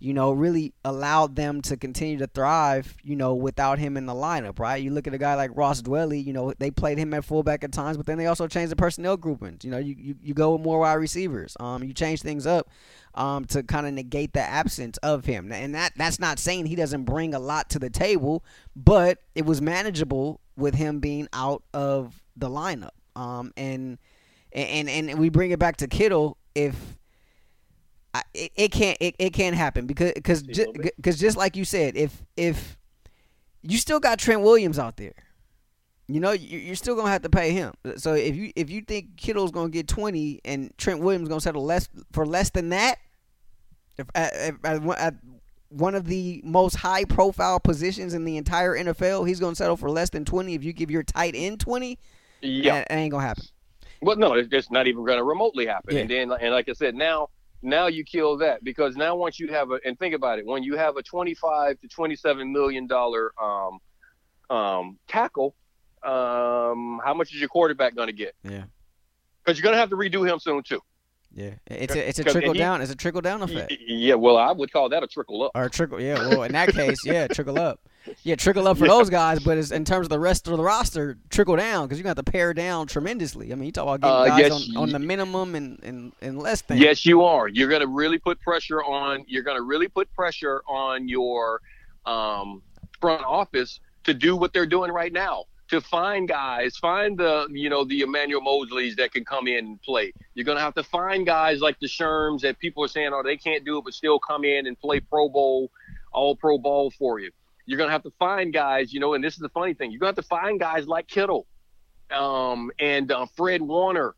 you know, really allowed them to continue to thrive, you know, without him in the lineup, right? You look at a guy like Ross Dwelley, you know, they played him at fullback at times, but then they also changed the personnel groupings. You know, you, you, you go with more wide receivers. Um, you change things up um, to kind of negate the absence of him. And that that's not saying he doesn't bring a lot to the table, but it was manageable with him being out of the lineup. Um, and and and we bring it back to Kittle if it, it can't it, it can't happen because because just, cause just like you said, if if you still got Trent Williams out there, you know you're still gonna have to pay him. So if you if you think Kittle's gonna get twenty and Trent Williams gonna settle less for less than that, if at, at, at one of the most high profile positions in the entire NFL, he's gonna settle for less than twenty. If you give your tight end twenty, yeah, that ain't gonna happen.
Well, no, it's just not even gonna remotely happen. Yeah. And then, and like I said, now now you kill that because now once you have a and think about it, when you have a 25 to 27 million dollar um, um, tackle, um, how much is your quarterback going to get?
Yeah,
because you're going to have to redo him soon too.
Yeah, it's a it's a trickle he, down. It's a trickle down effect.
Yeah, well, I would call that a trickle up.
Or a trickle, yeah. Well, in that case, yeah, trickle up. Yeah, trickle up for yeah. those guys, but in terms of the rest of the roster, trickle down because you're going to have to pare down tremendously. I mean, you talk about getting uh, guys yes, on, on, the minimum and, and, and less than.
Yes, you are. You're going to really put pressure on. You're going to really put pressure on your um, front office to do what they're doing right now to find guys, find the you know the Emmanuel Moseleys that can come in and play. You're gonna have to find guys like the Sherms that people are saying, oh, they can't do it, but still come in and play Pro Bowl, all Pro Bowl for you. You're gonna have to find guys, you know, and this is the funny thing. You're gonna have to find guys like Kittle, um, and uh, Fred Warner,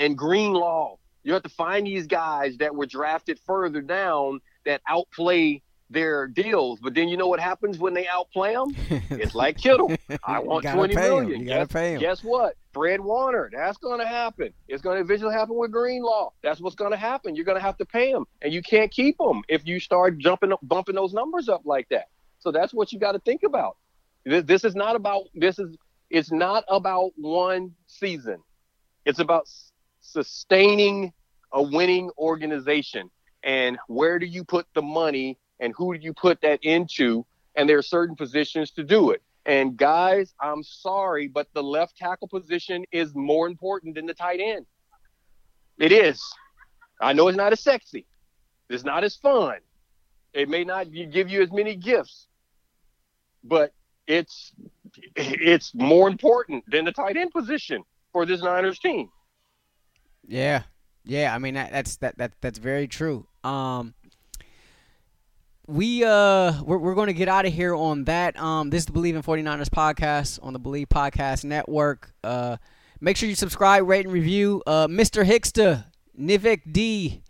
and Greenlaw. You have to find these guys that were drafted further down that outplay their deals. But then you know what happens when they outplay them? It's like Kittle. I want twenty million.
Him. You gotta
guess,
pay him.
Guess what? Fred Warner. That's going to happen. It's going to eventually happen with Greenlaw. That's what's going to happen. You're going to have to pay him, and you can't keep them if you start jumping bumping those numbers up like that. So that's what you got to think about. This, this is not about. This is. It's not about one season. It's about sustaining a winning organization. And where do you put the money and who do you put that into? And there are certain positions to do it. And guys, I'm sorry, but the left tackle position is more important than the tight end. It is. I know it's not as sexy. It's not as fun. It may not give you as many gifts, but it's it's more important than the tight end position for this Niners team.
Yeah, yeah. I mean that, that's that that that's very true. Um, we uh we're, we're going to get out of here on that um this is the Bleav in 49ers podcast on the Bleav podcast network uh make sure you subscribe rate and review uh mr hickster nivik d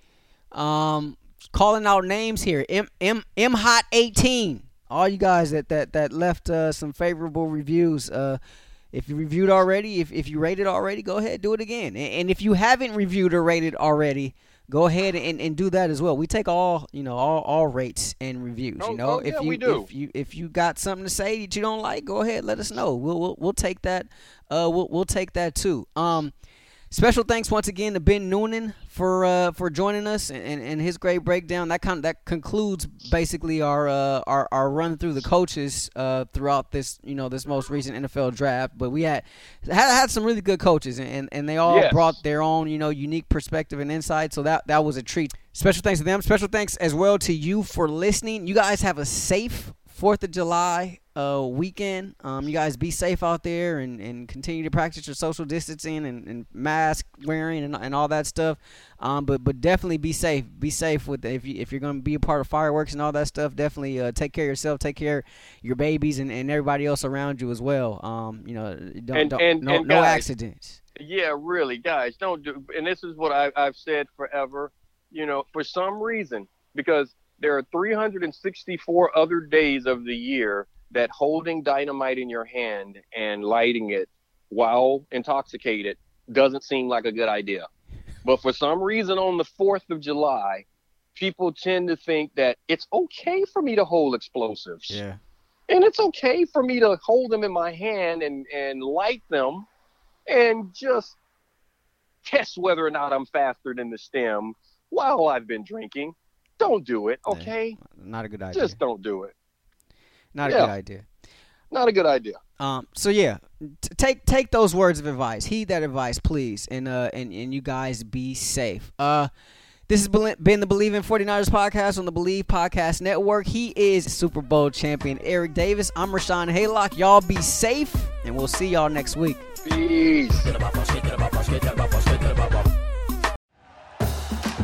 um calling out names here m m m hot 18 all you guys that that that left uh some favorable reviews uh if you reviewed already if, if you rated already go ahead do it again and, and if you haven't reviewed or rated already go ahead and, and do that as well. We take all you know all, all rates and reviews.
Oh,
you know,
oh,
if
yeah,
you if you if you got something to say that you don't like, go ahead, let us know. We'll we'll, we'll take that. Uh, we'll we'll take that too. Um, Special thanks once again to Ben Noonan for uh, for joining us and, and, and, his great breakdown. That kind of, that concludes basically our uh, our, our run through the coaches uh, throughout this you know this most recent NFL draft. But we had had, had some really good coaches and, and they all
yes.
brought their own you know unique perspective and insight. So that that was a treat. Special thanks to them. Special thanks as well to you for listening. You guys have a safe Fourth of July uh, weekend. Um, you guys be safe out there and, and continue to practice your social distancing and, and mask wearing and, and all that stuff. Um, but but definitely be safe. Be safe with if you if you're gonna be a part of fireworks and all that stuff. Definitely uh, take care of yourself. Take care of your babies and, and everybody else around you as well. Um, you know, don't,
and,
don't,
and,
no,
and
no
guys,
accidents.
Yeah, really, guys, don't do. And this is what I, I've said forever. You know, for some reason, because there are 364 other days of the year that holding dynamite in your hand and lighting it while intoxicated doesn't seem like a good idea. But for some reason on the 4th of July, people tend to think that it's okay for me to hold explosives.
Yeah.
And it's okay for me to hold them in my hand and, and light them and just test whether or not I'm faster than the stem while I've been drinking. Don't do it, okay?
Not a good idea.
Just don't do it.
Not a
Yeah.
good idea.
Not a good idea.
Um, so yeah, t- take take those words of advice. Heed that advice, please, and uh, and and you guys be safe. Uh, this has been been the Bleav in 49ers podcast on the Bleav Podcast Network. He is Super Bowl champion Eric Davis. I'm Rashawn Haylock. Y'all be safe, and we'll see y'all next week.
Peace.